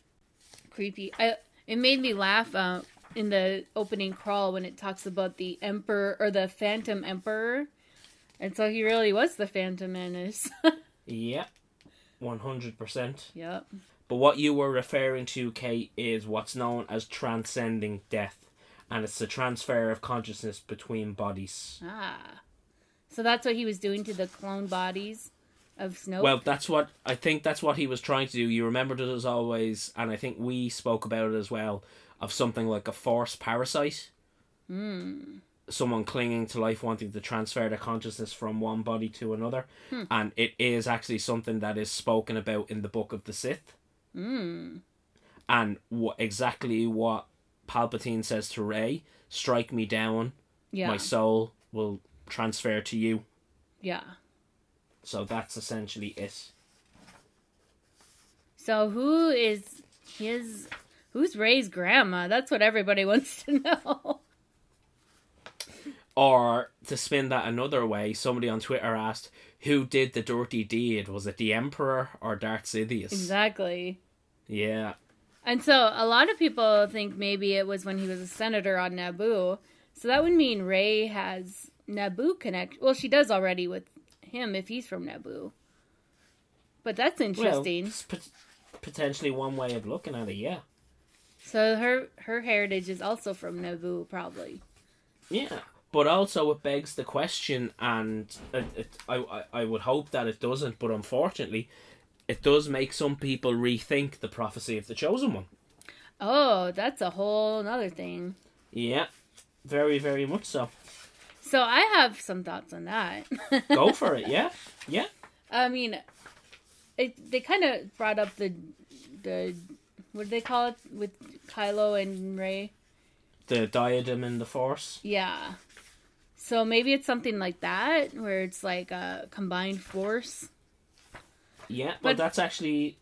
C: Creepy. I, it made me laugh uh, in the opening crawl when it talks about the Emperor or the Phantom Emperor, and so he really was the Phantom Menace.
E: Yeah. 100%.
C: yep.
E: But what you were referring to, Kate, is what's known as transcending death. And it's the transfer of consciousness between bodies.
C: Ah. So that's what he was doing to the clone bodies of Snoke.
E: Well, that's what I think that's what he was trying to do. You remember it as always, and I think we spoke about it as well, of something like a force parasite.
C: Hmm.
E: Someone clinging to life, wanting to transfer their consciousness from one body to another. And it is actually something that is spoken about in the Book of the Sith.
C: Hmm.
E: And what exactly what Palpatine says to Rey strike me down,
C: Yeah.
E: my soul will transfer to you.
C: Yeah.
E: So that's essentially it.
C: So who is his? Who's Rey's grandma? That's what everybody wants to know.
E: Or to spin that another way, somebody on Twitter asked, "Who did the dirty deed? Was it the Emperor or Darth Sidious?"
C: exactly.
E: Yeah,
C: And so a lot of people think maybe it was when he was a senator on Naboo. So that would mean Rey has Naboo connect. Well, she does already with him if he's from Naboo. But that's interesting.
E: pot- potentially one way of looking at it. Yeah,
C: so her her heritage is also from Naboo, probably.
E: yeah. But also, it begs the question, and it, it, I, I I would hope that it doesn't. But unfortunately, it does make some people rethink the prophecy of the chosen one.
C: Oh, that's a whole another thing.
E: Yeah, very very much so.
C: So I have some thoughts on that.
E: Go for it. Yeah, yeah.
C: I mean, it they kind of brought up the the what do they call it with Kylo and Rey?
E: The diadem and the Force.
C: Yeah. So maybe it's something like that where it's like a combined force.
E: Yeah,
C: But-
E: but that's actually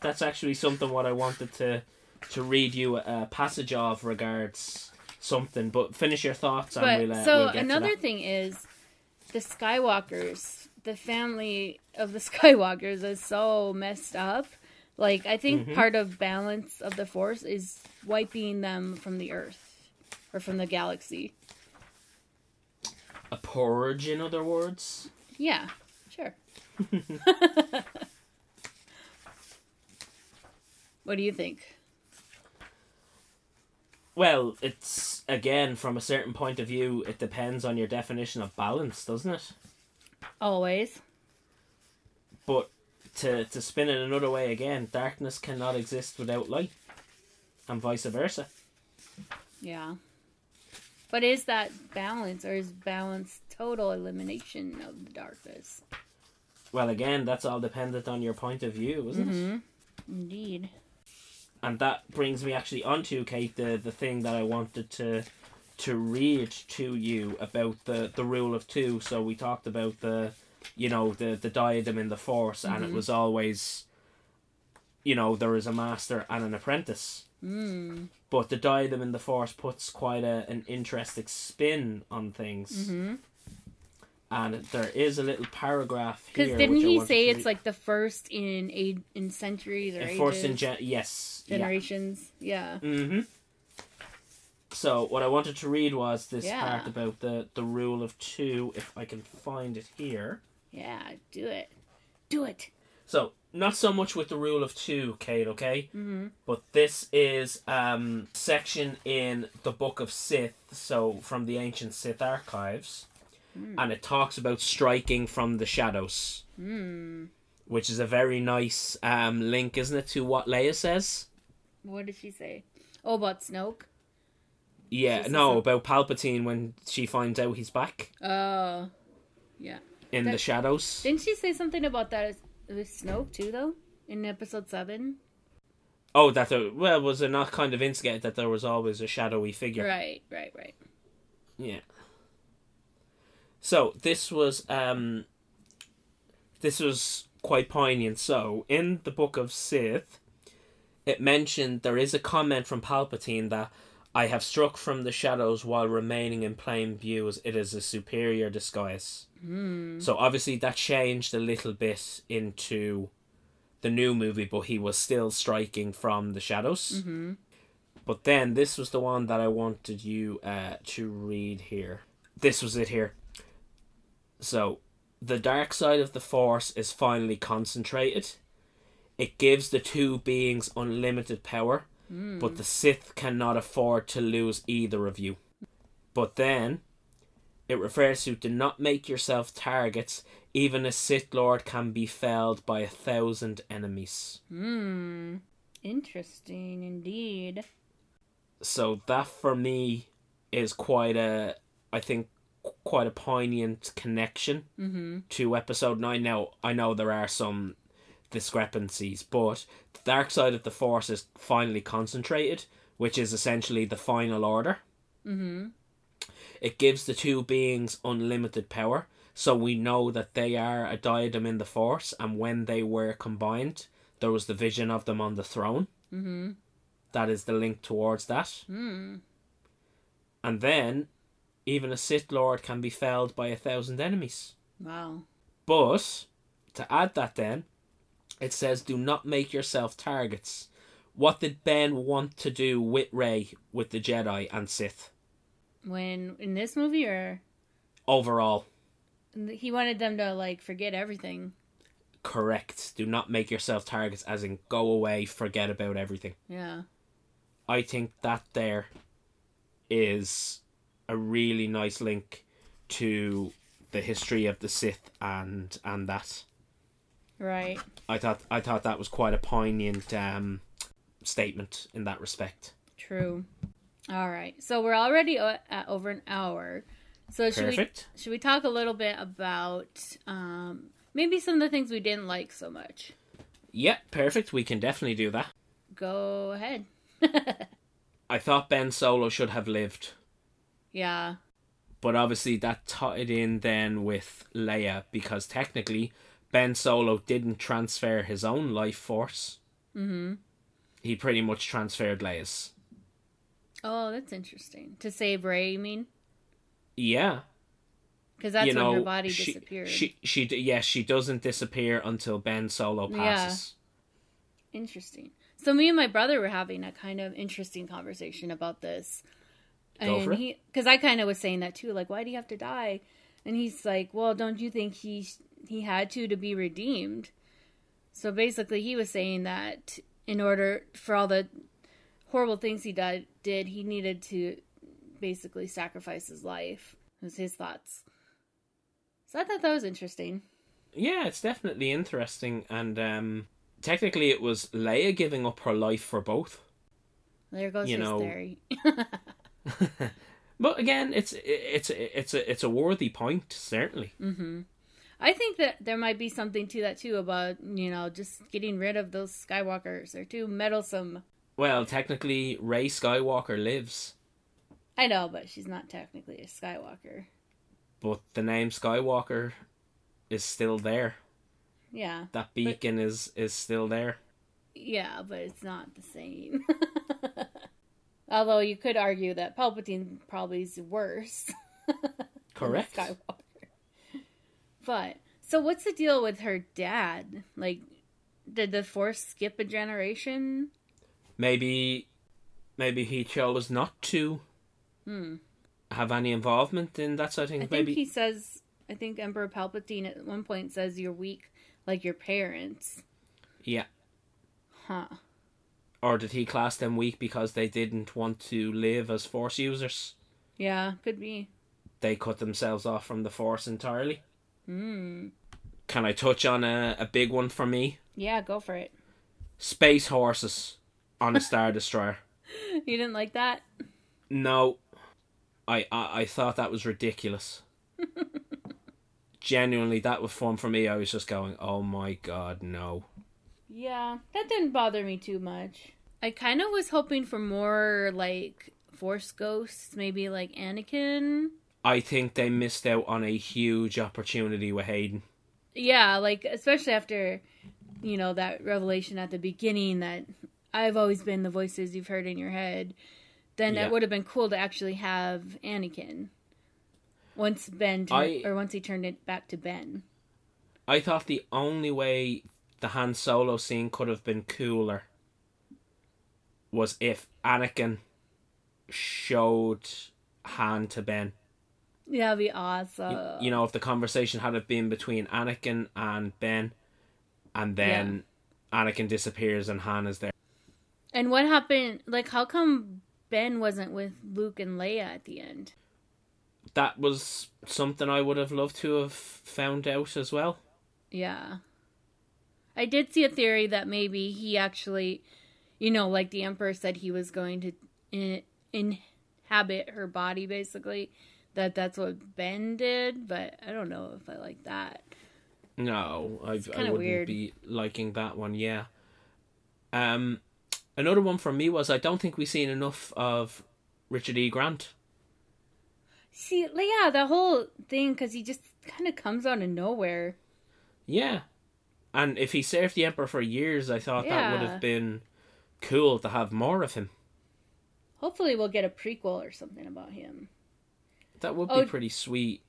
E: that's actually something what I wanted to to read you a passage of regards something. But finish your thoughts and
C: But
E: we'll. Uh,
C: so
E: we'll
C: another thing is the Skywalkers, the family of the Skywalkers is so messed up. Like I think
E: Mm-hmm.
C: part of balance of the force is wiping them from the earth or from the galaxy.
E: a purge, in other words.
C: Yeah, sure. what do you think?
E: Well, it's again from a certain point of view, it depends on your definition of balance, doesn't it?
C: Always.
E: But to to spin it another way again, darkness cannot exist without light, and vice versa.
C: Yeah. But is that balance or is balance total elimination of the darkness?
E: Well, again, that's all dependent on your point of view, isn't it? Mm-hmm.
C: Indeed.
E: And that brings me actually onto Kate the the thing that I wanted to to read to you about the the rule of two. So we talked about the you know the the diadem in the force, and it was always you know there is a master and an apprentice.
C: Mm.
E: But the diadem in the force puts quite a an interesting spin on things.
C: Mm-hmm.
E: And there is a little paragraph here.
C: Because didn't he say it's like the first in a in centuries or
E: In
C: ages,
E: force in gen- yes, yeah.
C: generations? Yeah.
E: Mm-hmm. So what I wanted to read was this
C: Yeah.
E: part about the the rule of two. If I can find it here.
C: Yeah. Do it. Do it.
E: So not so much with the rule of two, Kate. Okay.
C: Mm-hmm.
E: But this is um section in the Book of Sith. So from the ancient Sith archives, and it talks about striking from the shadows,
C: Hmm.
E: which is a very nice um link, isn't it, to what Leia says?
C: What did she say? Oh, about Snoke.
E: Yeah, no, about Palpatine when she finds out he's back
C: Oh. Yeah.
E: in the shadows.
C: Didn't she say something about that with Snoke too, though? In episode seven.
E: Oh, that there, well, was it not kind of instigated that there was always a shadowy figure?
C: Right. Right. Right.
E: Yeah. So this was um this was quite poignant. So in the book of Sith, it mentioned there is a comment from Palpatine that I have struck from the shadows while remaining in plain view as it is a superior disguise. So obviously that changed a little bit into the new movie, but he was still striking from the shadows.
C: Mm-hmm.
E: But then this was the one that I wanted you uh, to read here. This was it here. So, the dark side of the Force is finally concentrated. It gives the two beings unlimited power, but the Sith cannot afford to lose either of you. But then, it refers to do not make yourself targets. Even a Sith Lord can be felled by a thousand enemies.
C: Hmm. Interesting indeed.
E: so that for me is quite a i think quite a poignant connection
C: Mm-hmm.
E: to episode 9 now i know there are some discrepancies but the dark side of the force is finally concentrated which is essentially the final order
C: Mm-hmm.
E: it gives the two beings unlimited power so we know that they are a diadem in the force and when they were combined there was the vision of them on the throne
C: Mm-hmm.
E: that is the link towards that
C: Hmm.
E: And then, even a Sith Lord can be felled by a thousand enemies.
C: Wow.
E: But, to add that then, it says do not make yourself targets. What did Ben want to do with Rey, with the Jedi and Sith?
C: When in this movie, or
E: Overall,
C: he wanted them to like forget everything.
E: correct. Do not make yourself targets, as in go away, forget about everything.
C: Yeah.
E: I think that there is a really nice link to the history of the Sith and and that.
C: Right.
E: I thought I thought that was quite a poignant um, statement in that respect.
C: True. All right. So we're already o- at over an hour. So should
E: Perfect.
C: we should we talk a little bit about um, maybe some of the things we didn't like so much?
E: Yeah, perfect. We can definitely do that.
C: Go ahead.
E: I thought Ben Solo should have lived,
C: yeah.
E: but obviously that tied in then with Leia because technically Ben Solo didn't transfer his own life force.
C: Mm-hmm.
E: He pretty much transferred Leia's.
C: Oh, that's interesting. To save Rey, you mean?
E: Yeah,
C: Because that's
E: you know
C: when her body
E: she,
C: disappeared.
E: She she yes she doesn't disappear until Ben Solo
C: Yeah.
E: passes.
C: Interesting. So me and my brother were having a kind of interesting conversation about this. And he because I kind of was saying that too, like, why do you have to die? And he's like, "Well, don't you think he he had to to be redeemed?" So basically, he was saying that in order for all the horrible things he did, did he needed to basically sacrifice his life. Was his thoughts. So I thought that was interesting.
E: Yeah, it's definitely interesting, and um, technically, it was Leia giving up her life for both.
C: There goes
E: You
C: his
E: know,
C: theory.
E: But again, it's it's it's a it's a worthy point, certainly. Mm-hmm.
C: I think that there might be something to that too about you know just getting rid of those Skywalkers. They're too meddlesome.
E: Well, technically, Rey Skywalker lives,
C: I know, but she's not technically a Skywalker.
E: but the name Skywalker is still there.
C: Yeah,
E: That beacon is is still there.
C: yeah, but it's not the same. Although you could argue that Palpatine probably is worse.
E: Correct.
C: Skywalker. But so what's the deal with her dad? Like, did the Force skip a generation?
E: Maybe, maybe he chose not to have any involvement in that sort of thing.
C: Hmm. I think
E: maybe
C: he says. I think Emperor Palpatine at one point says you're weak like your parents.
E: yeah.
C: Huh.
E: Or did he class them weak because they didn't want to live as Force users?
C: Yeah, could be.
E: They cut themselves off from the Force entirely.
C: Hmm.
E: Can I touch on a, a big one for me?
C: Yeah, go for it.
E: Space horses on a Star Destroyer.
C: You didn't like that?
E: No, I, I I thought that was ridiculous. Genuinely, that was fun for me. I was just going, "Oh my god, no!"
C: Yeah, that didn't bother me too much. I kind of was hoping for more like Force ghosts, maybe like Anakin.
E: I think they missed out on a huge opportunity with Hayden.
C: Yeah, like especially after you know that revelation at the beginning that I've always been the voices you've heard in your head. Then
E: Yeah.
C: it would have been cool to actually have Anakin once Ben tur-
E: I-
C: or once he turned it back to Ben.
E: I thought the only way the Han Solo scene could have been cooler was if Anakin showed Han to Ben.
C: Yeah, that'd be awesome.
E: you know, if the conversation had it been between Anakin and Ben, and then Anakin disappears and Han is there.
C: And what happened? Like, how come Ben wasn't with Luke and Leia at the end?
E: That was something I would have loved to have found out as well.
C: Yeah. I did see a theory that maybe he actually, you know, like the Emperor said he was going to in- inhabit her body, basically. That that's what Ben did, but I don't know if I like that.
E: No, I, I wouldn't
C: weird.
E: be liking that one. Yeah. Um, another one for me was I don't think we've seen enough of Richard E. Grant.
C: See, yeah, the whole thing, because he just kind of comes out of nowhere.
E: Yeah, and if he served the Emperor for years, I thought that would have been cool to have more of him.
C: Hopefully, we'll get a prequel or something about him.
E: That would be
C: Oh,
E: pretty sweet.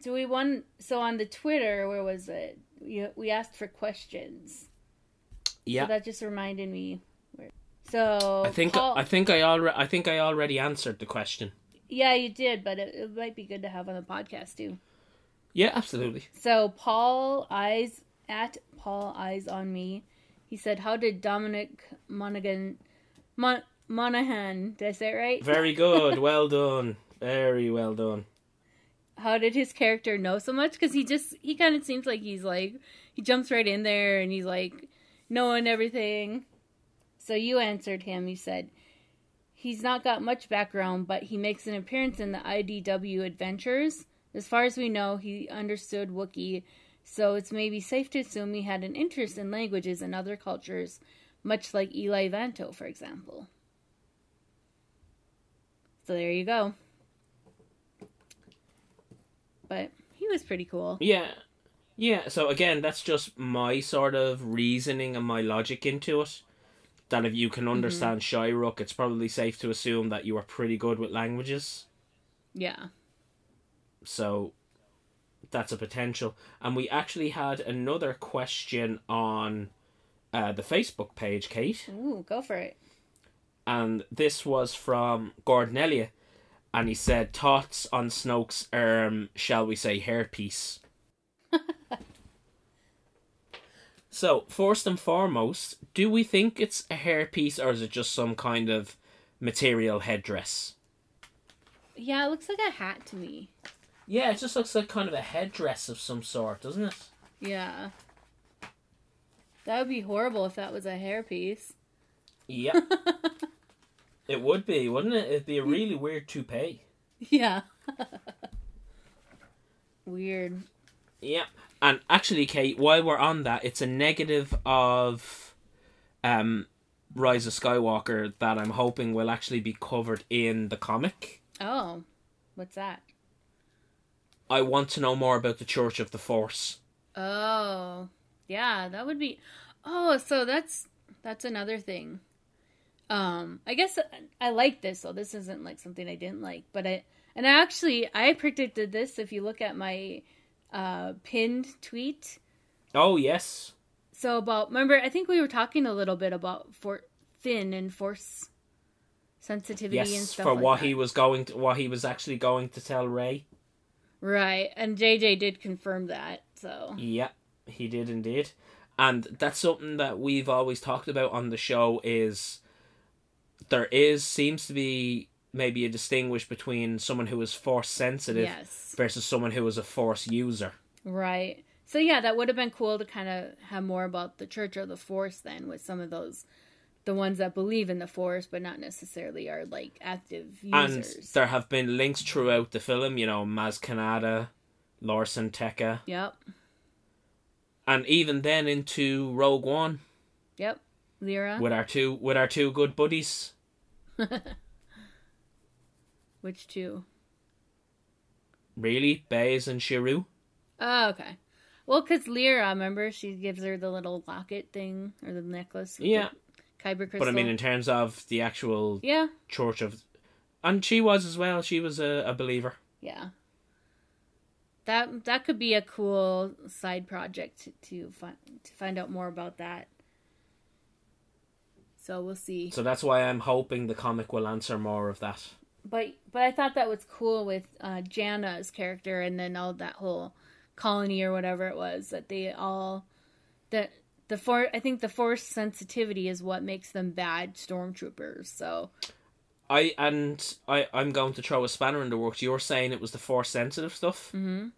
C: So we won. So on the Twitter, where was it? We we asked for questions.
E: Yeah.
C: So that just reminded me. Where, so
E: I think
C: Paul,
E: I think I already I think I already answered the question.
C: yeah, you did, but it, it might be good to have on the podcast too.
E: Yeah, absolutely.
C: So Paul eyes at Paul eyes on me. He said, "How did Dominic Monaghan, Mon, Monaghan, did I say it right?
E: Very good. well done. Very well done.
C: How did his character know so much? Because he just he kind of seems like he's like he jumps right in there and he's like knowing everything. So you answered him. You said he's not got much background, but he makes an appearance in the IDW adventures. As far as we know, he understood Wookiee, so it's maybe safe to assume he had an interest in languages and other cultures, much like Eli Vanto, for example. So there you go. But he was pretty cool.
E: Yeah. Yeah, so again, that's just my sort of reasoning and my logic into it. That if you can mm-hmm. understand Shyriiwook, it's probably safe to assume that you are pretty good with languages.
C: Yeah.
E: So that's a potential. And we actually had another question on uh, the Facebook page, Kate.
C: Ooh, go for it.
E: and this was from Gordon Elliott. and he said thoughts on Snoke's um shall we say hairpiece. so first and foremost, do we think it's a hairpiece or is it just some kind of material headdress?
C: Yeah, it looks like a hat to me.
E: Yeah, it just looks like kind of a headdress of some sort, doesn't it?
C: Yeah. That would be horrible if that was a hairpiece.
E: Yeah. it would be, wouldn't it? It'd be a really weird toupee.
C: Yeah. Weird.
E: Yeah. And actually, Kate, while we're on that, it's a negative of um, Rise of Skywalker that I'm hoping will actually be covered in the comic.
C: Oh, what's that?
E: I want to know more about the Church of the Force.
C: Oh, yeah, that would be. Oh, so that's that's another thing. Um, I guess I like this, so this isn't like something I didn't like, but I and I actually I predicted this. If you look at my uh, pinned tweet,
E: Oh yes,
C: so about remember I think we were talking a little bit about for thin and force sensitivity and
E: yes,
C: stuff
E: for
C: like
E: what
C: that.
E: he was going to, what he was actually going to tell Rey.
C: Right, and JJ did confirm that. So
E: Yeah, he did indeed. And that's something that we've always talked about on the show is there is seems to be maybe a distinguish between someone who is force sensitive
C: yes,
E: versus someone who is a force user.
C: right. So yeah, that would have been cool to kind of have more about the Church or the Force then, with some of those, the ones that believe in the Force but not necessarily are like active users.
E: And there have been links throughout the film, you know, Maz Kanata, Lor San Tekka,
C: Yep,
E: and even then into Rogue One
C: yep, Lyra,
E: with our two with our two good buddies.
C: which two?
E: Really, Baze and Chirrut.
C: Oh, okay. Well, because Lyra, remember, she gives her the little locket thing or the necklace.
E: Yeah,
C: the Kyber crystal.
E: but I mean, in terms of the actual
C: yeah,
E: Church of, and she was as well. She was a, a believer.
C: yeah. That that could be a cool side project to, find to find out more about that. So we'll see.
E: So that's why I'm hoping the comic will answer more of that.
C: But but I thought that was cool with uh, Jannah's character, and then all that whole colony or whatever it was that they all that the for I think the force sensitivity is what makes them bad stormtroopers. So
E: I and I I'm going to throw a spanner in the works. You're saying it was the force sensitive stuff.
C: mhm.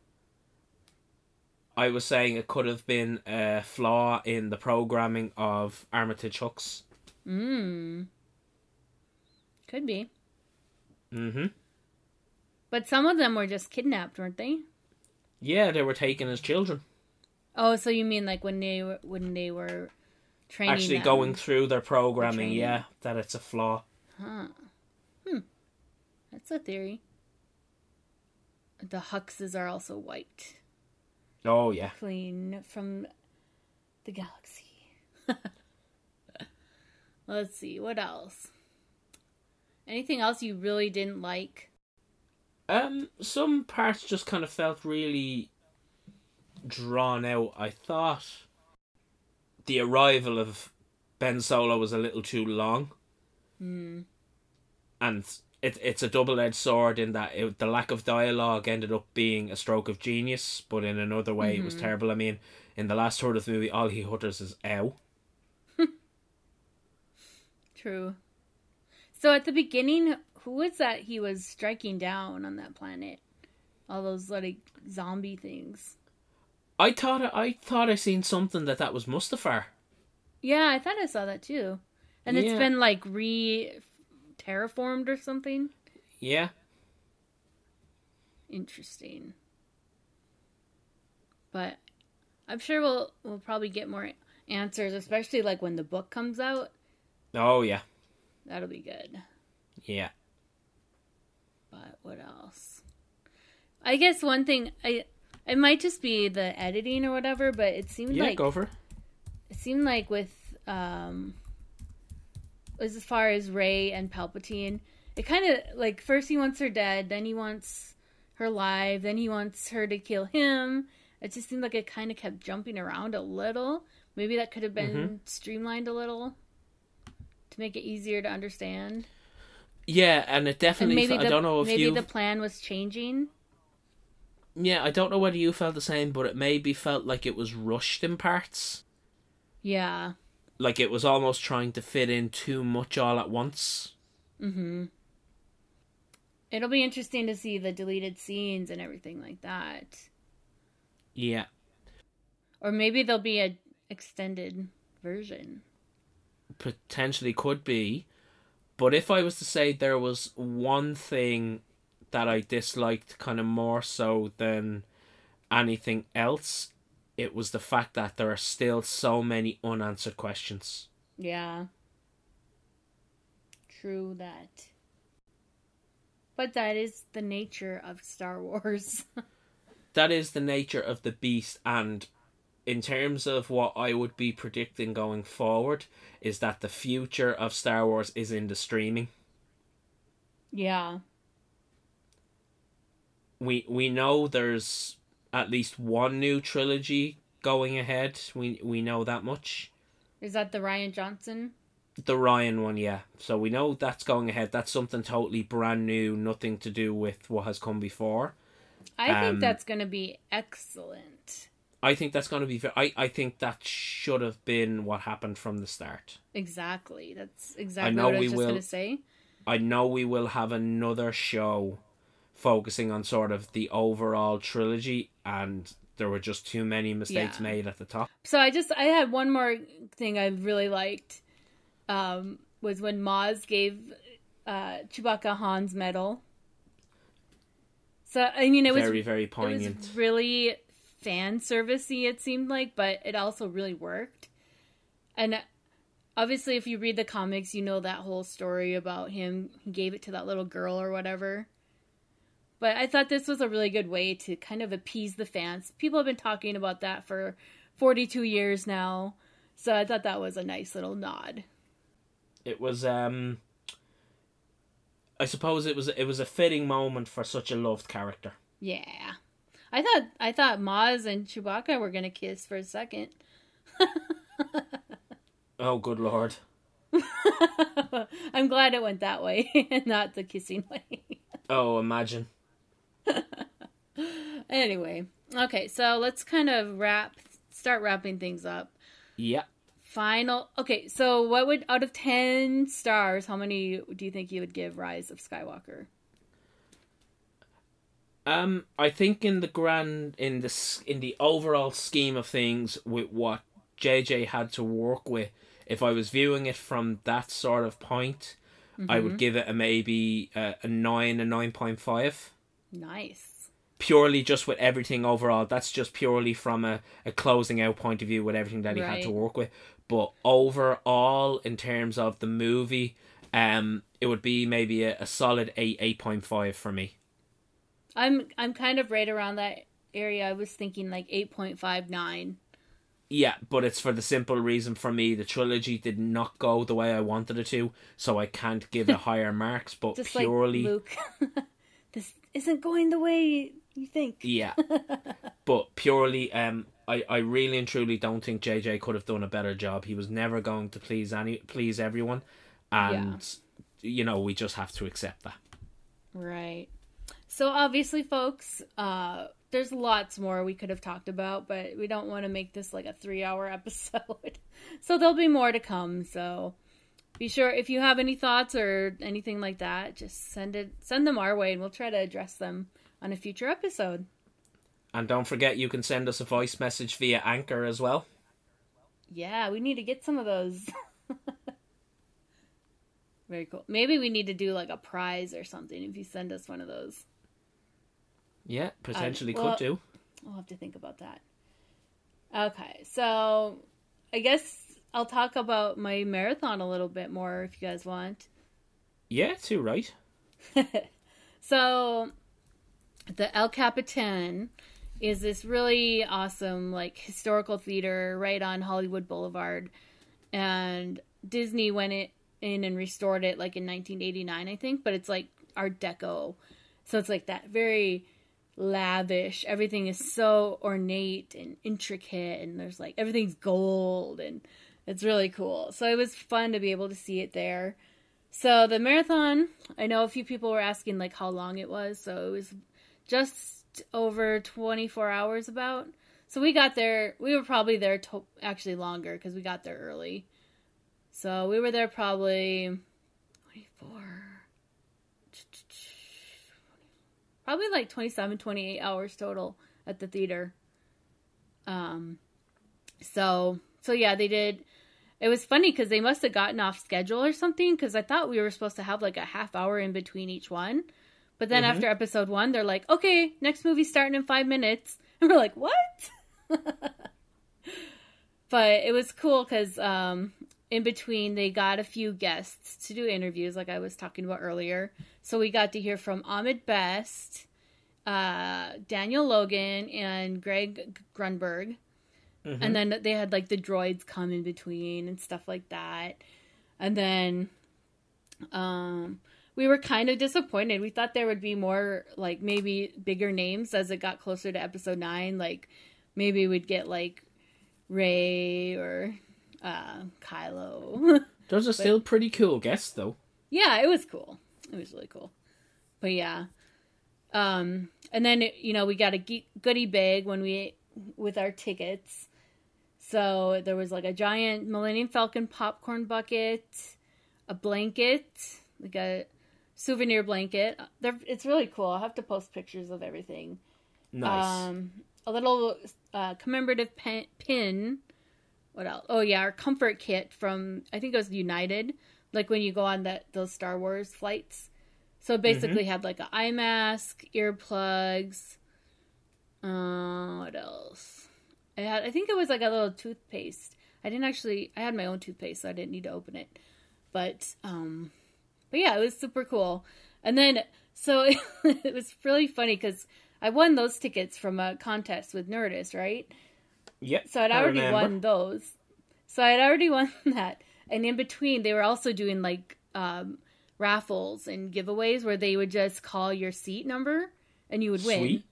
E: I was saying it could have been a flaw in the programming of Armitage Hux.
C: mm, could be.
E: Mm-hmm.
C: But some of them were just kidnapped, weren't they?
E: Yeah, they were taken as children.
C: Oh, so you mean like when they were when they were training?
E: Actually
C: them?
E: going through their programming,
C: training.
E: yeah, that it's a flaw.
C: Huh. Hmm. That's a theory. The Huxes are also white.
E: Oh yeah.
C: clean from the galaxy. Let's see, what else? Anything else you really didn't like?
E: Um, some parts just kind of felt really drawn out. I thought the arrival of Ben Solo was a little too long,
C: Hmm.
E: and it it's a double edged sword in that it, the lack of dialogue ended up being a stroke of genius, but in another way it was terrible. I mean, in the last third of the movie, all he utters is "ow."
C: True. So at the beginning, who was that he was striking down on that planet? All those like zombie things.
E: I thought I thought I seen something that that was Mustafar.
C: Yeah, I thought I saw that too. And it's been like re terraformed or something.
E: Yeah,
C: Interesting. But I'm sure we'll we'll probably get more answers, especially like when the book comes out.
E: oh yeah,
C: That'll be good.
E: yeah.
C: But what else? I guess one thing I it might just be the editing or whatever, but it seemed
E: Yeah,
C: like
E: go for it.
C: seemed like with um as far as Rey and Palpatine, it kind of like first he wants her dead, then he wants her live, then he wants her to kill him. It just seemed like it kind of kept jumping around a little. Maybe that could have been streamlined a little to make it easier to understand.
E: Yeah, and it
C: And
E: definitely.
C: maybe
E: fe-
C: the,
E: I don't know if
C: maybe
E: you.
C: the plan was changing.
E: Yeah, I don't know whether you felt the same, but it maybe felt like it was rushed in parts.
C: Yeah.
E: Like it was almost trying to fit in too much all at once. Mm-hmm.
C: It'll be interesting to see the deleted scenes and everything like that.
E: Yeah.
C: Or maybe there'll be a extended version.
E: potentially could be. But if I was to say there was one thing that I disliked kind of more so than anything else, it was the fact that there are still so many unanswered questions.
C: Yeah. True that. But that is the nature of Star Wars.
E: That is the nature of the beast and in terms of what I would be predicting going forward is that the future of Star Wars is in the streaming.
C: yeah.
E: We we know there's at least one new trilogy going ahead. We we know that much.
C: Is that the Rian Johnson?
E: The Rian one, yeah. So we know that's going ahead. That's something totally brand new, nothing to do with what has come before.
C: I
E: Um,
C: think that's going to be excellent.
E: I think that's going to be. I I think that should have been what happened from the start.
C: Exactly. That's exactly
E: know
C: what I was
E: we
C: just
E: will-
C: going to say.
E: I know we will have another show focusing on sort of the overall trilogy, and there were just too many mistakes
C: Yeah.
E: made at the top.
C: So I just I had one more thing I really liked um, was when Maz gave uh, Chewbacca Han's medal. So I mean it was
E: very very
C: it
E: poignant.
C: was really fan servicey it seemed like, but it also really worked. And obviously if you read the comics, you know that whole story about him he gave it to that little girl or whatever. But I thought this was a really good way to kind of appease the fans. People have been talking about that for 42 years now. So I thought that was a nice little nod.
E: it was um I suppose it was it was a fitting moment for such a loved character.
C: Yeah. I thought I thought Maz and Chewbacca were gonna kiss for a second.
E: Oh good lord.
C: I'm glad it went that way and not the kissing way.
E: Oh imagine.
C: anyway, okay, so let's kind of wrap start wrapping things up.
E: Yeah.
C: Final. Okay, so what would out of 10 stars, how many do you think you would give Rise of Skywalker?
E: Um I think in the grand in the in the overall scheme of things with what JJ had to work with, if I was viewing it from that sort of point, I would give it a maybe a, a 9 a 9.5.
C: Nice.
E: purely just with everything overall. That's just purely from a, a closing out point of view with everything that he had to work with. But overall, in terms of the movie, um, it would be maybe a, a solid eight, eight point five for me.
C: I'm I'm kind of right around that area. I was thinking like 8.59.
E: Yeah, but it's for the simple reason for me the trilogy did not go the way I wanted it to, so I can't give it higher marks. But
C: Just
E: purely,
C: like Luke. this isn't going the way you think.
E: yeah, but purely, um, I, I really and truly don't think JJ could have done a better job. He was never going to please any please everyone, and you know we just have to accept that.
C: Right. So obviously, folks, uh, there's lots more we could have talked about, but we don't want to make this like a three-hour episode. so there'll be more to come. So be sure if you have any thoughts or anything like that, just send it, send them our way, and we'll try to address them on a future episode.
E: And don't forget, you can send us a voice message via Anchor as well.
C: Yeah, we need to get some of those. Very cool. Maybe we need to do like a prize or something if you send us one of those.
E: Yeah, potentially um,
C: well-
E: could do.
C: I'll have to think about that. Okay, so I guess I'll talk about my marathon a little bit more if you guys want.
E: Yeah, too right.
C: So, the El Capitan is this really awesome, like, historical theater right on Hollywood Boulevard. And Disney went it in and restored it, like, in 1989, I think. But it's, like, Art Deco. So it's, like, that very lavish. Everything is so ornate and intricate. And there's, like, everything's gold. And it's really cool. So it was fun to be able to see it there. So the marathon, I know a few people were asking like how long it was. So it was just over 24 hours about. So we got there, we were probably there to, actually longer because we got there early. So we were there probably 24 probably like 27 28 hours total at the theater. Um so so yeah, they did it was funny because they must have gotten off schedule or something because I thought we were supposed to have like a half hour in between each one. But then after episode one, they're like, okay, next movie starting in five minutes. And we're like, what? but it was cool because um, in between, they got a few guests to do interviews, like I was talking about earlier. So we got to hear from Ahmed Best, uh, Daniel Logan, and Greg Grunberg. And then they had like the droids come in between and stuff like that. And then um we were kind of disappointed. We thought there would be more like maybe bigger names as it got closer to episode 9, like maybe we'd get like Rey or uh Kylo.
E: Those are still pretty cool guests, though.
C: yeah, it was cool. It was really cool. But yeah. Um and then you know, we got a ge- goodie bag when we with our tickets. So there was like a giant Millennium Falcon popcorn bucket, a blanket, like a souvenir blanket. They're, it's really cool. I'll have to post pictures of everything.
E: Nice.
C: Um, a little uh, commemorative pen, pin. What else? Oh yeah, our comfort kit from I think it was United. Like when you go on that those Star Wars flights. So it basically had like an eye mask, earplugs. Uh, what else? I had. I think it was like a little toothpaste. I didn't actually. I had my own toothpaste, so I didn't need to open it. But um, but yeah, it was super cool. And then so it was really funny because I won those tickets from a contest with Nerdist, right?
E: yep.
C: So I'd already won those. So I'd already won that. And in between, they were also doing like um, raffles and giveaways where they would just call your seat number and you would win.
E: Sweet.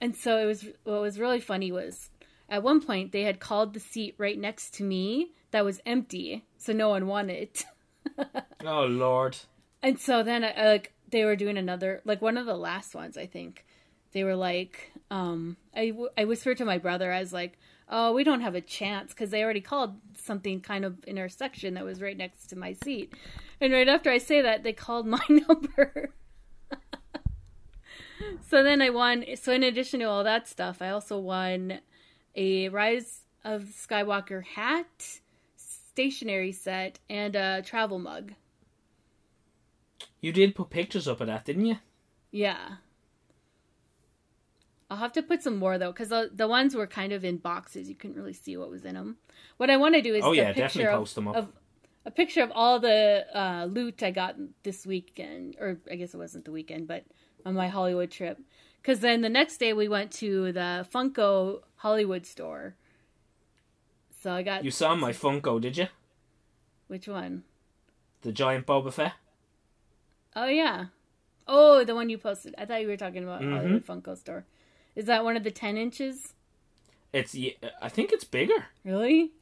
C: And so it was what was really funny was at one point they had called the seat right next to me that was empty, so no one won it.
E: Oh Lord.
C: And so then I, I, like they were doing another like one of the last ones I think. They were like um I w- I whispered to my brother I was like, "Oh, we don't have a chance cuz they already called something kind of in our section that was right next to my seat." And right after I say that, they called my number. so then I won so in addition to all that stuff, I also won a Rise of Skywalker hat, stationery set, and a travel mug.
E: You did put pictures up of that, didn't you?
C: Yeah. I'll have to put some more though, because the, the ones were kind of in boxes. You couldn't really see what was in them. What I want to do is
E: Oh,
C: a
E: yeah,
C: picture
E: definitely
C: of,
E: post them up.
C: of a picture of all the uh, loot I got this weekend, or I guess it wasn't the weekend, but on my Hollywood trip. Because then the next day we went to the Funko Hollywood store. So I got
E: You saw my Funko, did you?
C: which one?
E: The giant Boba Fett.
C: Oh yeah. Oh, the one you posted. I thought you were talking about
E: Mm-hmm.
C: Hollywood Funko store. Is that one of the ten inches?
E: It's. I think it's bigger.
C: Really?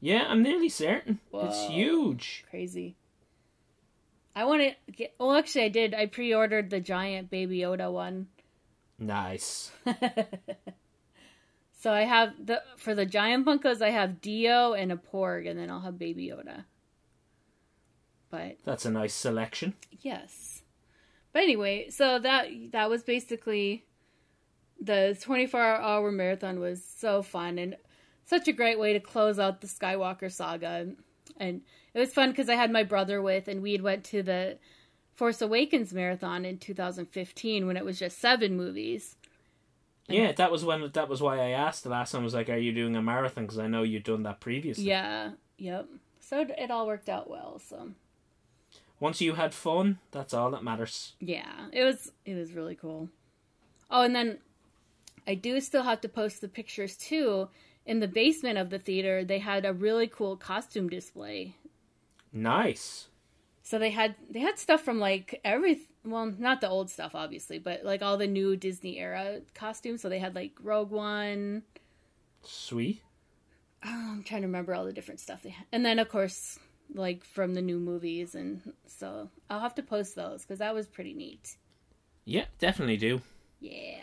E: Yeah, I'm nearly certain. It's huge.
C: Crazy. I want to get. Well, actually, I did. I pre-ordered the giant Baby Yoda one.
E: Nice.
C: So I have the for the giant Funkos. I have D-O and a Porg, and then I'll have Baby Yoda. But
E: That's a nice selection.
C: yes. But anyway, so that that was basically the 24 hour marathon was so fun and such a great way to close out the Skywalker saga. And it was fun because I had my brother with, and we had went to the Force Awakens marathon in 2015 when it was just seven movies.
E: Yeah, that was when. That was why I asked the last time. I was like, "Are you doing a marathon?" Because I know you'd done that previously.
C: Yeah, yep. So it, it all worked out well. So
E: Once you had fun, that's all that matters.
C: yeah, it was it was really cool. Oh, and then I do still have to post the pictures too. In the basement of the theater, they had a really cool costume display.
E: Nice.
C: So they had they had stuff from like every well, not the old stuff obviously, but like all the new Disney era costumes. So they had like Rogue One.
E: Sweet.
C: Oh, I'm trying to remember all the different stuff they had, and then of course like from the new movies, and so I'll have to post those because that was pretty neat.
E: Yeah, definitely do.
C: Yeah.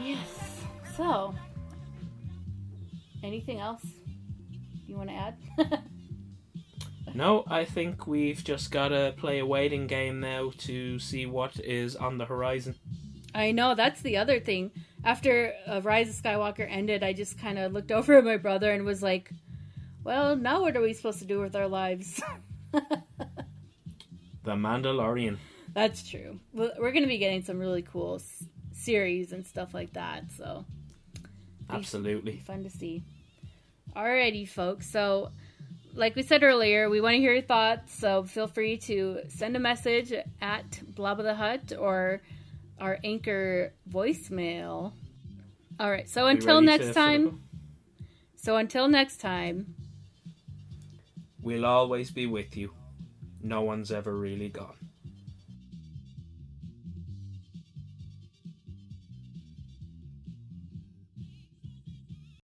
C: Yes. So, anything else you want to add?
E: No, I think we've just got to play a waiting game now to see what is on the horizon.
C: I know that's the other thing. After uh, Rise of Skywalker ended, I just kind of looked over at my brother and was like, "Well, now what are we supposed to do with our lives?"
E: The Mandalorian.
C: that's true. We're going to be getting some really cool s- series and stuff like that, so
E: Absolutely.
C: fun to see. Alrighty, folks. So, like we said earlier, we want to hear your thoughts. So feel free to send a message at Blob of the Hut or our anchor voicemail. All right. So until next time. So until next time.
E: We'll always be with you. No one's ever really gone.